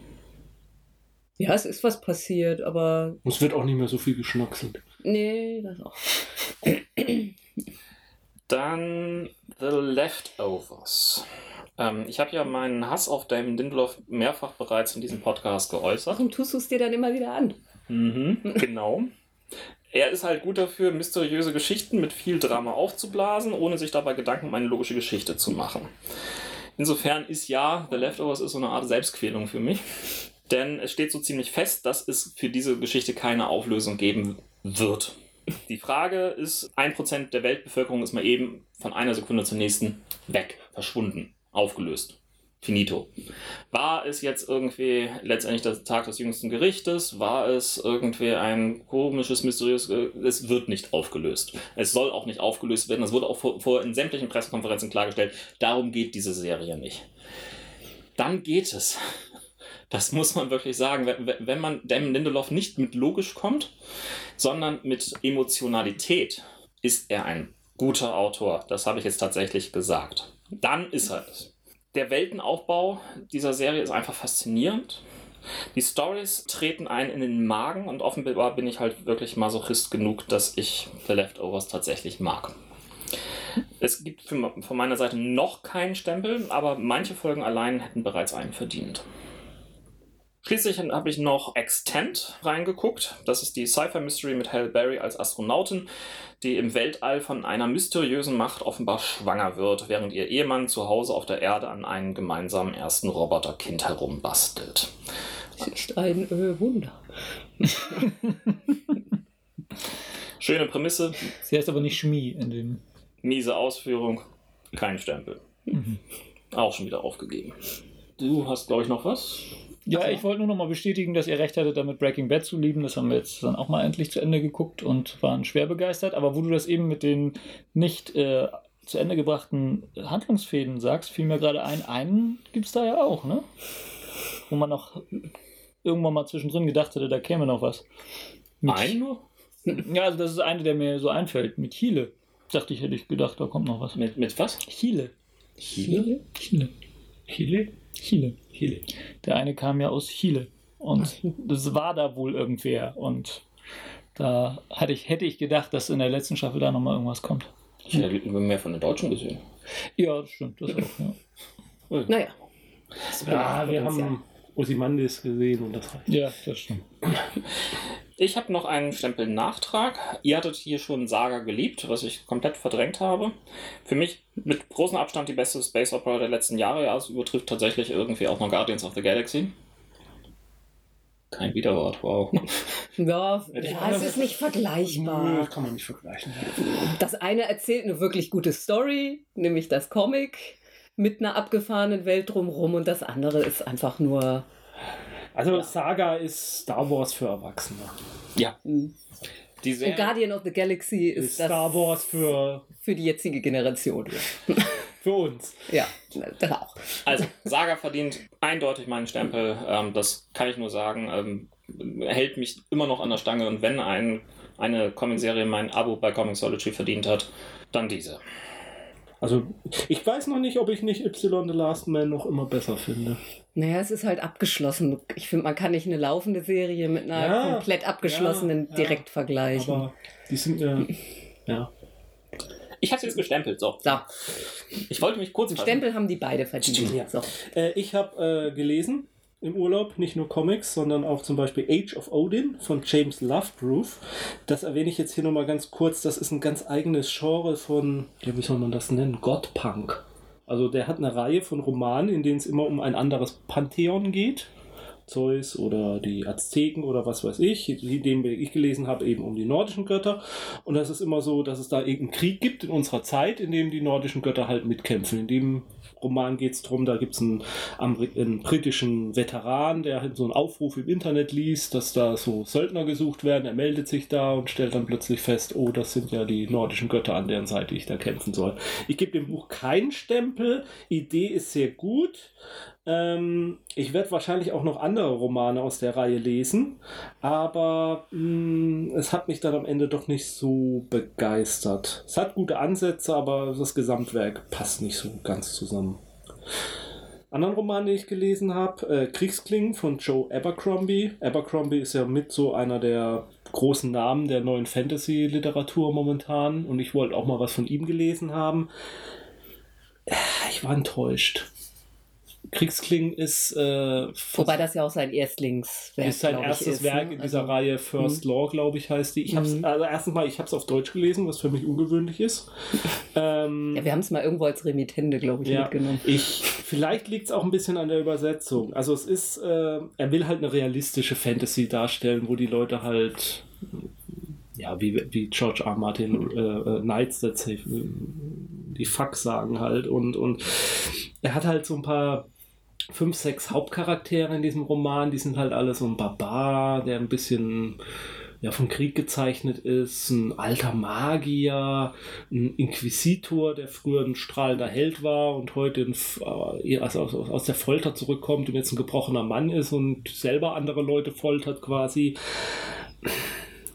Speaker 4: ja, es ist was passiert, aber
Speaker 2: Und es wird auch nicht mehr so viel geschnackselt.
Speaker 4: Nee, das auch.
Speaker 1: Dann The Leftovers. Ähm, ich habe ja meinen Hass auf Damon Lindelof mehrfach bereits in diesem Podcast geäußert.
Speaker 4: Warum tust du es dir dann immer wieder an?
Speaker 1: Mhm, genau. Er ist halt gut dafür, mysteriöse Geschichten mit viel Drama aufzublasen, ohne sich dabei Gedanken um eine logische Geschichte zu machen. Insofern ist ja, The Leftovers ist so eine Art Selbstquälung für mich. Denn es steht so ziemlich fest, dass es für diese Geschichte keine Auflösung geben wird. Die Frage ist, ein Prozent der Weltbevölkerung ist mal eben von einer Sekunde zur nächsten weg, verschwunden, aufgelöst. Finito. War es jetzt irgendwie letztendlich der Tag des jüngsten Gerichtes? War es irgendwie ein komisches, mysteriöses... Es wird nicht aufgelöst. Es soll auch nicht aufgelöst werden. Es wurde auch vor in sämtlichen Pressekonferenzen klargestellt. Darum geht diese Serie nicht. Dann geht es. Das muss man wirklich sagen. Wenn, man Damon Lindelof nicht mit logisch kommt, sondern mit Emotionalität, ist er ein guter Autor. Das habe ich jetzt tatsächlich gesagt. Dann ist er es der Weltenaufbau dieser Serie ist einfach faszinierend. Die Stories treten ein in den Magen und offenbar bin ich halt wirklich Masochist genug, dass ich The Leftovers tatsächlich mag. Es gibt von meiner Seite noch keinen Stempel, aber manche Folgen allein hätten bereits einen verdient. Schließlich habe ich noch Extent reingeguckt. Das ist die Sci-Fi Mystery mit Halle Berry als Astronautin, die im Weltall von einer mysteriösen Macht offenbar schwanger wird, während ihr Ehemann zu Hause auf der Erde an einem gemeinsamen ersten Roboterkind herumbastelt.
Speaker 4: Das ist ein äh, Wunder.
Speaker 1: Schöne Prämisse.
Speaker 3: Sie heißt aber nicht Schmi in dem.
Speaker 1: Miese Ausführung. Kein Stempel. Mhm. Auch schon wieder aufgegeben. Du hast, glaube ich, noch was?
Speaker 3: Ja, also. ich wollte nur noch mal bestätigen, dass ihr recht hattet, damit Breaking Bad zu lieben. Das haben wir jetzt dann auch mal endlich zu Ende geguckt und waren schwer begeistert. Aber wo du das eben mit den nicht äh, zu Ende gebrachten Handlungsfäden sagst, fiel mir gerade ein, einen gibt es da ja auch, ne? Wo man noch irgendwann mal zwischendrin gedacht hätte, da käme noch was.
Speaker 1: Mit Ein nur?
Speaker 3: Ja, also das ist eine, der mir so einfällt. Mit Chile. Dachte ich, hätte ich gedacht, da kommt noch was.
Speaker 1: Mit, mit was?
Speaker 3: Chile.
Speaker 1: Chile?
Speaker 3: Chile.
Speaker 2: Chile?
Speaker 3: Chile.
Speaker 2: Chile.
Speaker 3: Der eine kam ja aus Chile. Und das war da wohl irgendwer. Und da hatte ich, hätte ich gedacht, dass in der letzten Staffel da nochmal irgendwas kommt.
Speaker 1: Ich hätte mehr von den Deutschen gesehen.
Speaker 3: Ja, das stimmt. Das auch,
Speaker 4: ja. Naja.
Speaker 2: Ja, wir haben Osimandis gesehen und das
Speaker 3: reicht. Ja, das stimmt.
Speaker 1: Ich habe noch einen Stempel-Nachtrag. Ihr hattet hier schon Saga geliebt, was ich komplett verdrängt habe. Für mich mit großem Abstand die beste Space Opera der letzten Jahre. Ja, es übertrifft tatsächlich irgendwie auch noch Guardians of the Galaxy. Kein Widerwort, wow.
Speaker 4: Ja, ja es ist nicht vergleichbar. Nö,
Speaker 2: kann man nicht vergleichen.
Speaker 4: Das eine erzählt eine wirklich gute Story, nämlich das Comic mit einer abgefahrenen Welt drumherum und das andere ist einfach nur
Speaker 2: also ja. Saga ist Star Wars für Erwachsene.
Speaker 1: Ja. Mhm.
Speaker 4: Und Guardian of the Galaxy ist, ist
Speaker 2: Star Wars für,
Speaker 4: für die jetzige Generation.
Speaker 2: für uns.
Speaker 4: Ja, das auch.
Speaker 1: Also, Saga verdient eindeutig meinen Stempel. Ähm, das kann ich nur sagen. Ähm, hält mich immer noch an der Stange. Und wenn ein, eine Comic-Serie mein Abo bei Comixology verdient hat, dann diese.
Speaker 2: Also, ich weiß noch nicht, ob ich nicht Y The Last Man noch immer besser finde.
Speaker 4: Naja, es ist halt abgeschlossen. Ich finde, man kann nicht eine laufende Serie mit einer ja, komplett abgeschlossenen ja, direkt vergleichen. Aber
Speaker 2: die sind ja. ja.
Speaker 1: Ich habe es jetzt gestempelt, so.
Speaker 4: so.
Speaker 1: Ich wollte mich kurz.
Speaker 4: Stempel haben die beide verdient.
Speaker 2: Ja. So. Äh, ich habe äh, gelesen im Urlaub, nicht nur Comics, sondern auch zum Beispiel Age of Odin von James Lovegrove. Das erwähne ich jetzt hier nochmal ganz kurz. Das ist ein ganz eigenes Genre von, ja, wie soll man das nennen? Godpunk. Also der hat eine Reihe von Romanen, in denen es immer um ein anderes Pantheon geht. Zeus oder die Azteken oder was weiß ich, die, den ich gelesen habe, eben um die nordischen Götter. Und das ist immer so, dass es da irgendeinen Krieg gibt in unserer Zeit, in dem die nordischen Götter halt mitkämpfen. In dem Roman geht es darum, da gibt es einen, einen, britischen Veteran, der halt so einen Aufruf im Internet liest, dass da so Söldner gesucht werden. Er meldet sich da und stellt dann plötzlich fest, oh, das sind ja die nordischen Götter, an deren Seite ich da kämpfen soll. Ich gebe dem Buch keinen Stempel. Idee ist sehr gut. Ähm, ich werde wahrscheinlich auch noch andere Romane aus der Reihe lesen, aber mh, mm, es hat mich dann am Ende doch nicht so begeistert. Es hat gute Ansätze, aber das Gesamtwerk passt nicht so ganz zusammen. Anderen Roman, den ich gelesen habe, äh, Kriegsklingen von Joe Abercrombie. Abercrombie ist ja mit so einer der großen Namen der neuen Fantasy-Literatur momentan und ich wollte auch mal was von ihm gelesen haben. Ich war enttäuscht. Kriegsklingen ist. Äh,
Speaker 4: Wobei das ja auch sein Erstlingswerk
Speaker 2: ist sein erstes ist, Werk ne? in dieser also, Reihe First mh. Law, glaube ich, heißt die. Ich hab's, also erstens mal, ich habe es auf Deutsch gelesen, was für mich ungewöhnlich ist.
Speaker 4: ähm, ja, wir haben es mal irgendwo als Remittende, glaube ich, ja, mitgenommen.
Speaker 2: Ich, vielleicht liegt es auch ein bisschen an der Übersetzung. Also es ist, äh, er will halt eine realistische Fantasy darstellen, wo die Leute halt ja, wie, wie George R. Martin äh, äh, Knights save, die Fuck sagen halt und, und er hat halt so ein paar fünf, sechs Hauptcharaktere in diesem Roman. Die sind halt alle so ein Barbar, der ein bisschen ja, vom Krieg gezeichnet ist, ein alter Magier, ein Inquisitor, der früher ein strahlender Held war und heute ein, also aus, aus der Folter zurückkommt und jetzt ein gebrochener Mann ist und selber andere Leute foltert quasi.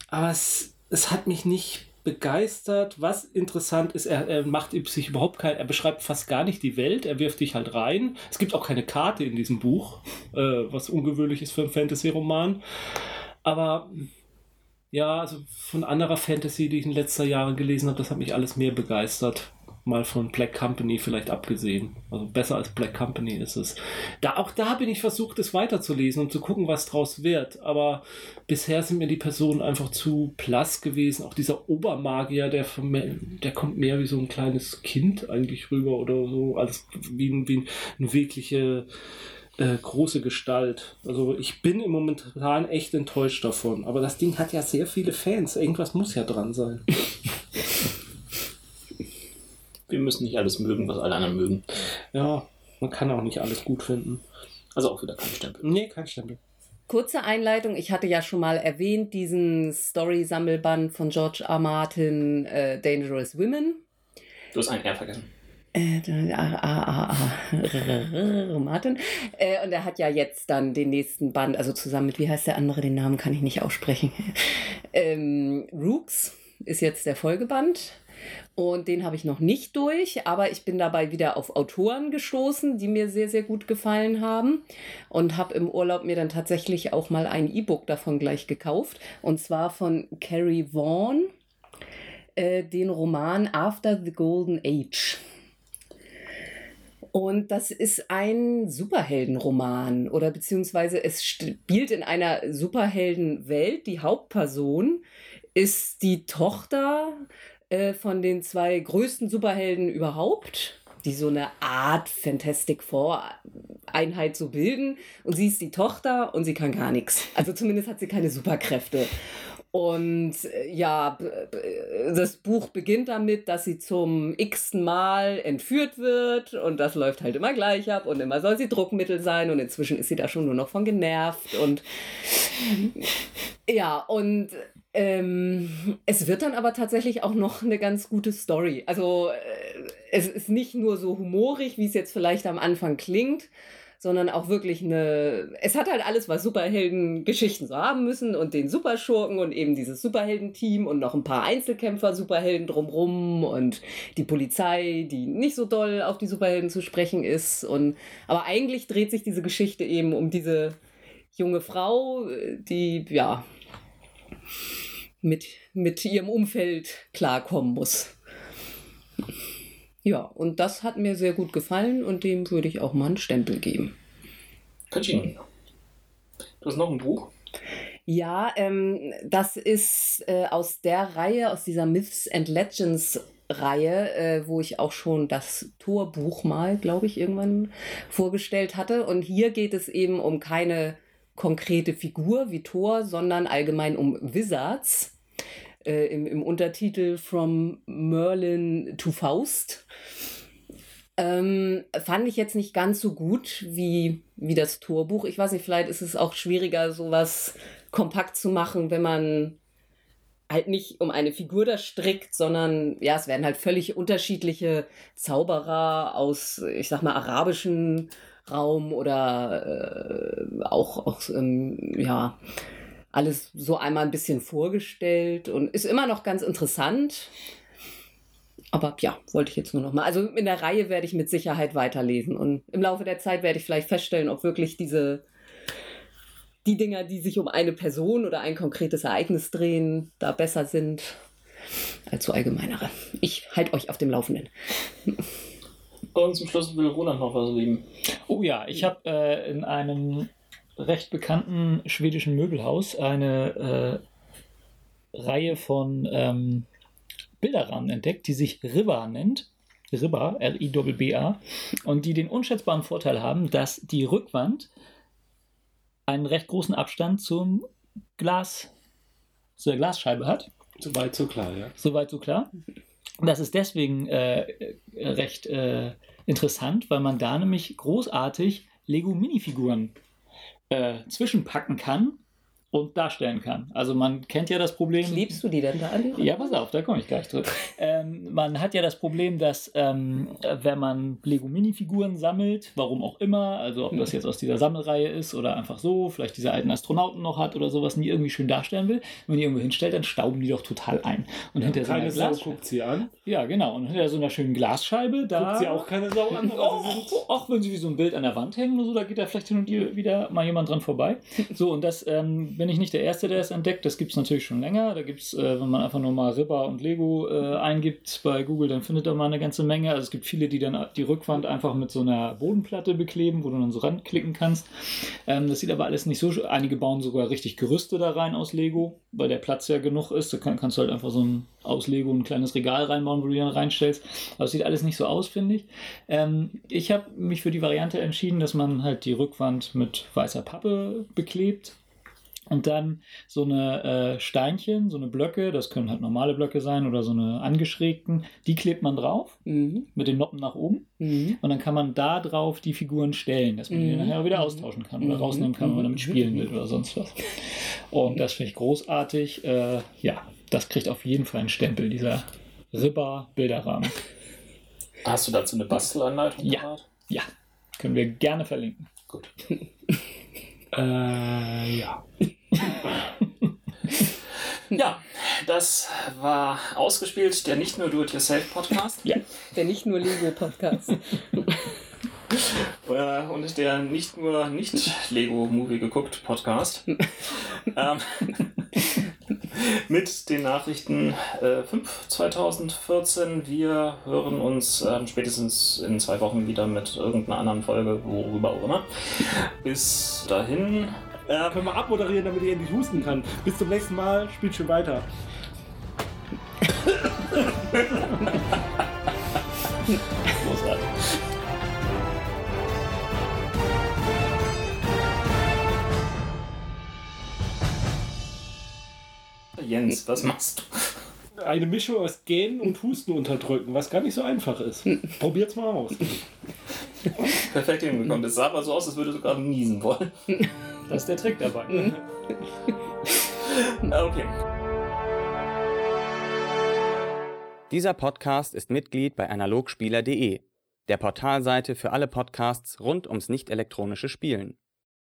Speaker 2: Aber es, es hat mich nicht begeistert. Was interessant ist, er, er, macht sich überhaupt kein, er beschreibt fast gar nicht die Welt, er wirft dich halt rein. Es gibt auch keine Karte in diesem Buch, äh, was ungewöhnlich ist für einen Fantasy-Roman. Aber ja, also von anderer Fantasy, die ich in letzter Jahren gelesen habe, das hat mich alles mehr begeistert mal von Black Company vielleicht abgesehen. Also besser als Black Company ist es. Da, auch da bin ich versucht, es weiterzulesen und zu gucken, was draus wird. Aber bisher sind mir die Personen einfach zu blass gewesen. Auch dieser Obermagier, der, der kommt mehr wie so ein kleines Kind eigentlich rüber oder so, als wie, wie eine wirkliche äh, große Gestalt. Also ich bin im momentan echt enttäuscht davon. Aber das Ding hat ja sehr viele Fans. Irgendwas muss ja dran sein.
Speaker 1: wir müssen nicht alles mögen, was alle anderen mögen.
Speaker 2: Ja, man kann auch nicht alles gut finden.
Speaker 1: Also auch wieder kein Stempel.
Speaker 2: Nee, kein Stempel.
Speaker 4: Kurze Einleitung, ich hatte ja schon mal erwähnt, diesen Story-Sammelband von George R. Martin, äh, Dangerous Women.
Speaker 1: Du hast einen R vergessen.
Speaker 4: Äh, ah, ah, ah, Martin. Äh, und er hat ja jetzt dann den nächsten Band, also zusammen mit, wie heißt der andere, den Namen kann ich nicht aussprechen. ähm, Rooks ist jetzt der Folgeband. Und den habe ich noch nicht durch, aber ich bin dabei wieder auf Autoren gestoßen, die mir sehr, sehr gut gefallen haben. Und habe im Urlaub mir dann tatsächlich auch mal ein E-Book davon gleich gekauft. Und zwar von Carrie Vaughan, äh, den Roman After the Golden Age. Und das ist ein Superheldenroman oder beziehungsweise es spielt in einer Superheldenwelt. Die Hauptperson ist die Tochter äh, von den zwei größten Superhelden überhaupt, die so eine Art Fantastic Four Einheit so bilden. Und sie ist die Tochter und sie kann gar nichts. Also zumindest hat sie keine Superkräfte. Und äh, ja, das Buch beginnt damit, dass sie zum x-ten Mal entführt wird und das läuft halt immer gleich ab und immer soll sie Druckmittel sein und inzwischen ist sie da schon nur noch von genervt und ja, und ähm, es wird dann aber tatsächlich auch noch eine ganz gute Story. Also äh, es ist nicht nur so humorig, wie es jetzt vielleicht am Anfang klingt, sondern auch wirklich eine. Es hat halt alles, was Superhelden-Geschichten so haben müssen und den Superschurken und eben dieses Superhelden-Team und noch ein paar Einzelkämpfer-Superhelden drumrum und die Polizei, die nicht so doll auf die Superhelden zu sprechen ist. Und aber eigentlich dreht sich diese Geschichte eben um diese junge Frau, die ja mit, mit ihrem Umfeld klarkommen muss. Ja, und das hat mir sehr gut gefallen und dem würde ich auch mal einen Stempel geben.
Speaker 1: Kaching. Du hast noch ein Buch?
Speaker 4: Ja, ähm, das ist äh, aus der Reihe, aus dieser Myths and Legends Reihe, äh, wo ich auch schon das Torbuch mal, glaube ich, irgendwann vorgestellt hatte. Und hier geht es eben um keine konkrete Figur wie Thor, sondern allgemein um Wizards. Äh, im, im, Untertitel From Merlin to Faust. Ähm, fand ich jetzt nicht ganz so gut wie, wie das Torbuch. Ich weiß nicht, vielleicht ist es auch schwieriger, sowas kompakt zu machen, wenn man halt nicht um eine Figur da strickt, sondern ja, es werden halt völlig unterschiedliche Zauberer aus, ich sag mal, arabischen Raum oder äh, auch, auch ähm, ja, alles so einmal ein bisschen vorgestellt und ist immer noch ganz interessant. Aber ja, wollte ich jetzt nur noch mal. Also in der Reihe werde ich mit Sicherheit weiterlesen und im Laufe der Zeit werde ich vielleicht feststellen, ob wirklich diese die Dinger, die sich um eine Person oder ein konkretes Ereignis drehen, da besser sind als so allgemeinere. Ich halte euch auf dem Laufenden.
Speaker 1: Und zum Schluss will Roland noch was lieben.
Speaker 3: Oh ja, ich habe äh, in einem recht bekannten schwedischen Möbelhaus eine äh, Reihe von ähm, Bilderrahmen entdeckt, die sich Riba nennt. Riba, R-I-B-A. Und die den unschätzbaren Vorteil haben, dass die Rückwand einen recht großen Abstand zum Glas, zur Glasscheibe hat.
Speaker 2: Soweit so klar, ja.
Speaker 3: Soweit so klar. Das ist deswegen äh, recht äh, interessant, weil man da nämlich großartig Lego-Minifiguren äh, zwischenpacken kann und darstellen kann. Also man kennt ja das Problem.
Speaker 4: Klebst du die denn da an?
Speaker 3: Ja, pass auf, da komme ich gleich drüber. ähm, man hat ja das Problem, dass ähm, wenn man Lego-Minifiguren sammelt, warum auch immer, also ob das jetzt aus dieser Sammelreihe ist oder einfach so, vielleicht diese alten Astronauten noch hat oder sowas, nie irgendwie schön darstellen will, wenn man die irgendwo hinstellt, dann stauben die doch total ein. Und hinter so einer
Speaker 2: Keine Sau
Speaker 3: Glas
Speaker 2: guckt sie an.
Speaker 3: ja, genau. Und hinter so einer schönen Glasscheibe, da.
Speaker 2: Guckt sie auch keine Sau an.
Speaker 3: auch wenn sie wie so ein Bild an der Wand hängen oder so, da geht da vielleicht hin und wieder mal jemand dran vorbei. So, und das ähm, bin ich nicht der Erste, der es entdeckt. Das gibt es natürlich schon länger. Da gibt es, äh, wenn man einfach nur mal Ripper und Lego äh, eingibt bei Google, dann findet man eine ganze Menge. Also es gibt viele, die dann die Rückwand einfach mit so einer Bodenplatte bekleben, wo du dann so ranklicken kannst. Ähm, das sieht aber alles nicht so. Einige bauen sogar richtig Gerüste da rein aus Lego, weil der Platz ja genug ist. Da kann, kannst du halt einfach so ein aus Lego ein kleines Regal reinbauen, wo du dann reinstellst. Aber es sieht alles nicht so aus, finde ich. Ähm, ich habe mich für die Variante entschieden, dass man halt die Rückwand mit weißer Pappe beklebt. Und dann so eine äh, Steinchen, so eine Blöcke, das können halt normale Blöcke sein oder so eine angeschrägten, die klebt man drauf
Speaker 4: Mhm.
Speaker 3: mit den Noppen nach oben.
Speaker 4: Mhm.
Speaker 3: Und dann kann man da drauf die Figuren stellen, dass man die
Speaker 4: Mhm.
Speaker 3: nachher wieder austauschen kann oder
Speaker 4: Mhm.
Speaker 3: rausnehmen kann, wenn man damit
Speaker 4: Mhm.
Speaker 3: spielen will oder sonst was. Und das finde ich großartig. Äh, ja, das kriegt auf jeden Fall einen Stempel, dieser Ribber-Bilderrahmen.
Speaker 1: Hast du dazu eine Bastelanleitung?
Speaker 3: Ja. Ja, können wir gerne verlinken.
Speaker 1: Gut.
Speaker 2: Äh, ja.
Speaker 1: Ja, das war ausgespielt, der nicht nur Do-It-Yourself-Podcast
Speaker 3: Ja,
Speaker 4: Der nicht nur Lego-Podcast.
Speaker 1: äh, und der nicht nur nicht-Lego-Movie geguckt Podcast. ähm, mit den Nachrichten äh, 5 2014. Wir hören uns ähm, spätestens in zwei Wochen wieder mit irgendeiner anderen Folge, worüber auch immer. Bis dahin. Äh,
Speaker 2: Können wir abmoderieren, damit ich endlich husten kann. Bis zum nächsten Mal. Spielt schön weiter.
Speaker 1: Jens, was machst du?
Speaker 2: Eine Mischung aus Gähnen und Husten unterdrücken, was gar nicht so einfach ist. Probiert's mal aus.
Speaker 1: Perfekt hingekommen. Das sah aber so aus, als würdest du gerade niesen wollen.
Speaker 3: Das ist der Trick dabei.
Speaker 1: Okay.
Speaker 5: Dieser Podcast ist Mitglied bei analogspieler.de, der Portalseite für alle Podcasts rund ums nicht elektronische Spielen.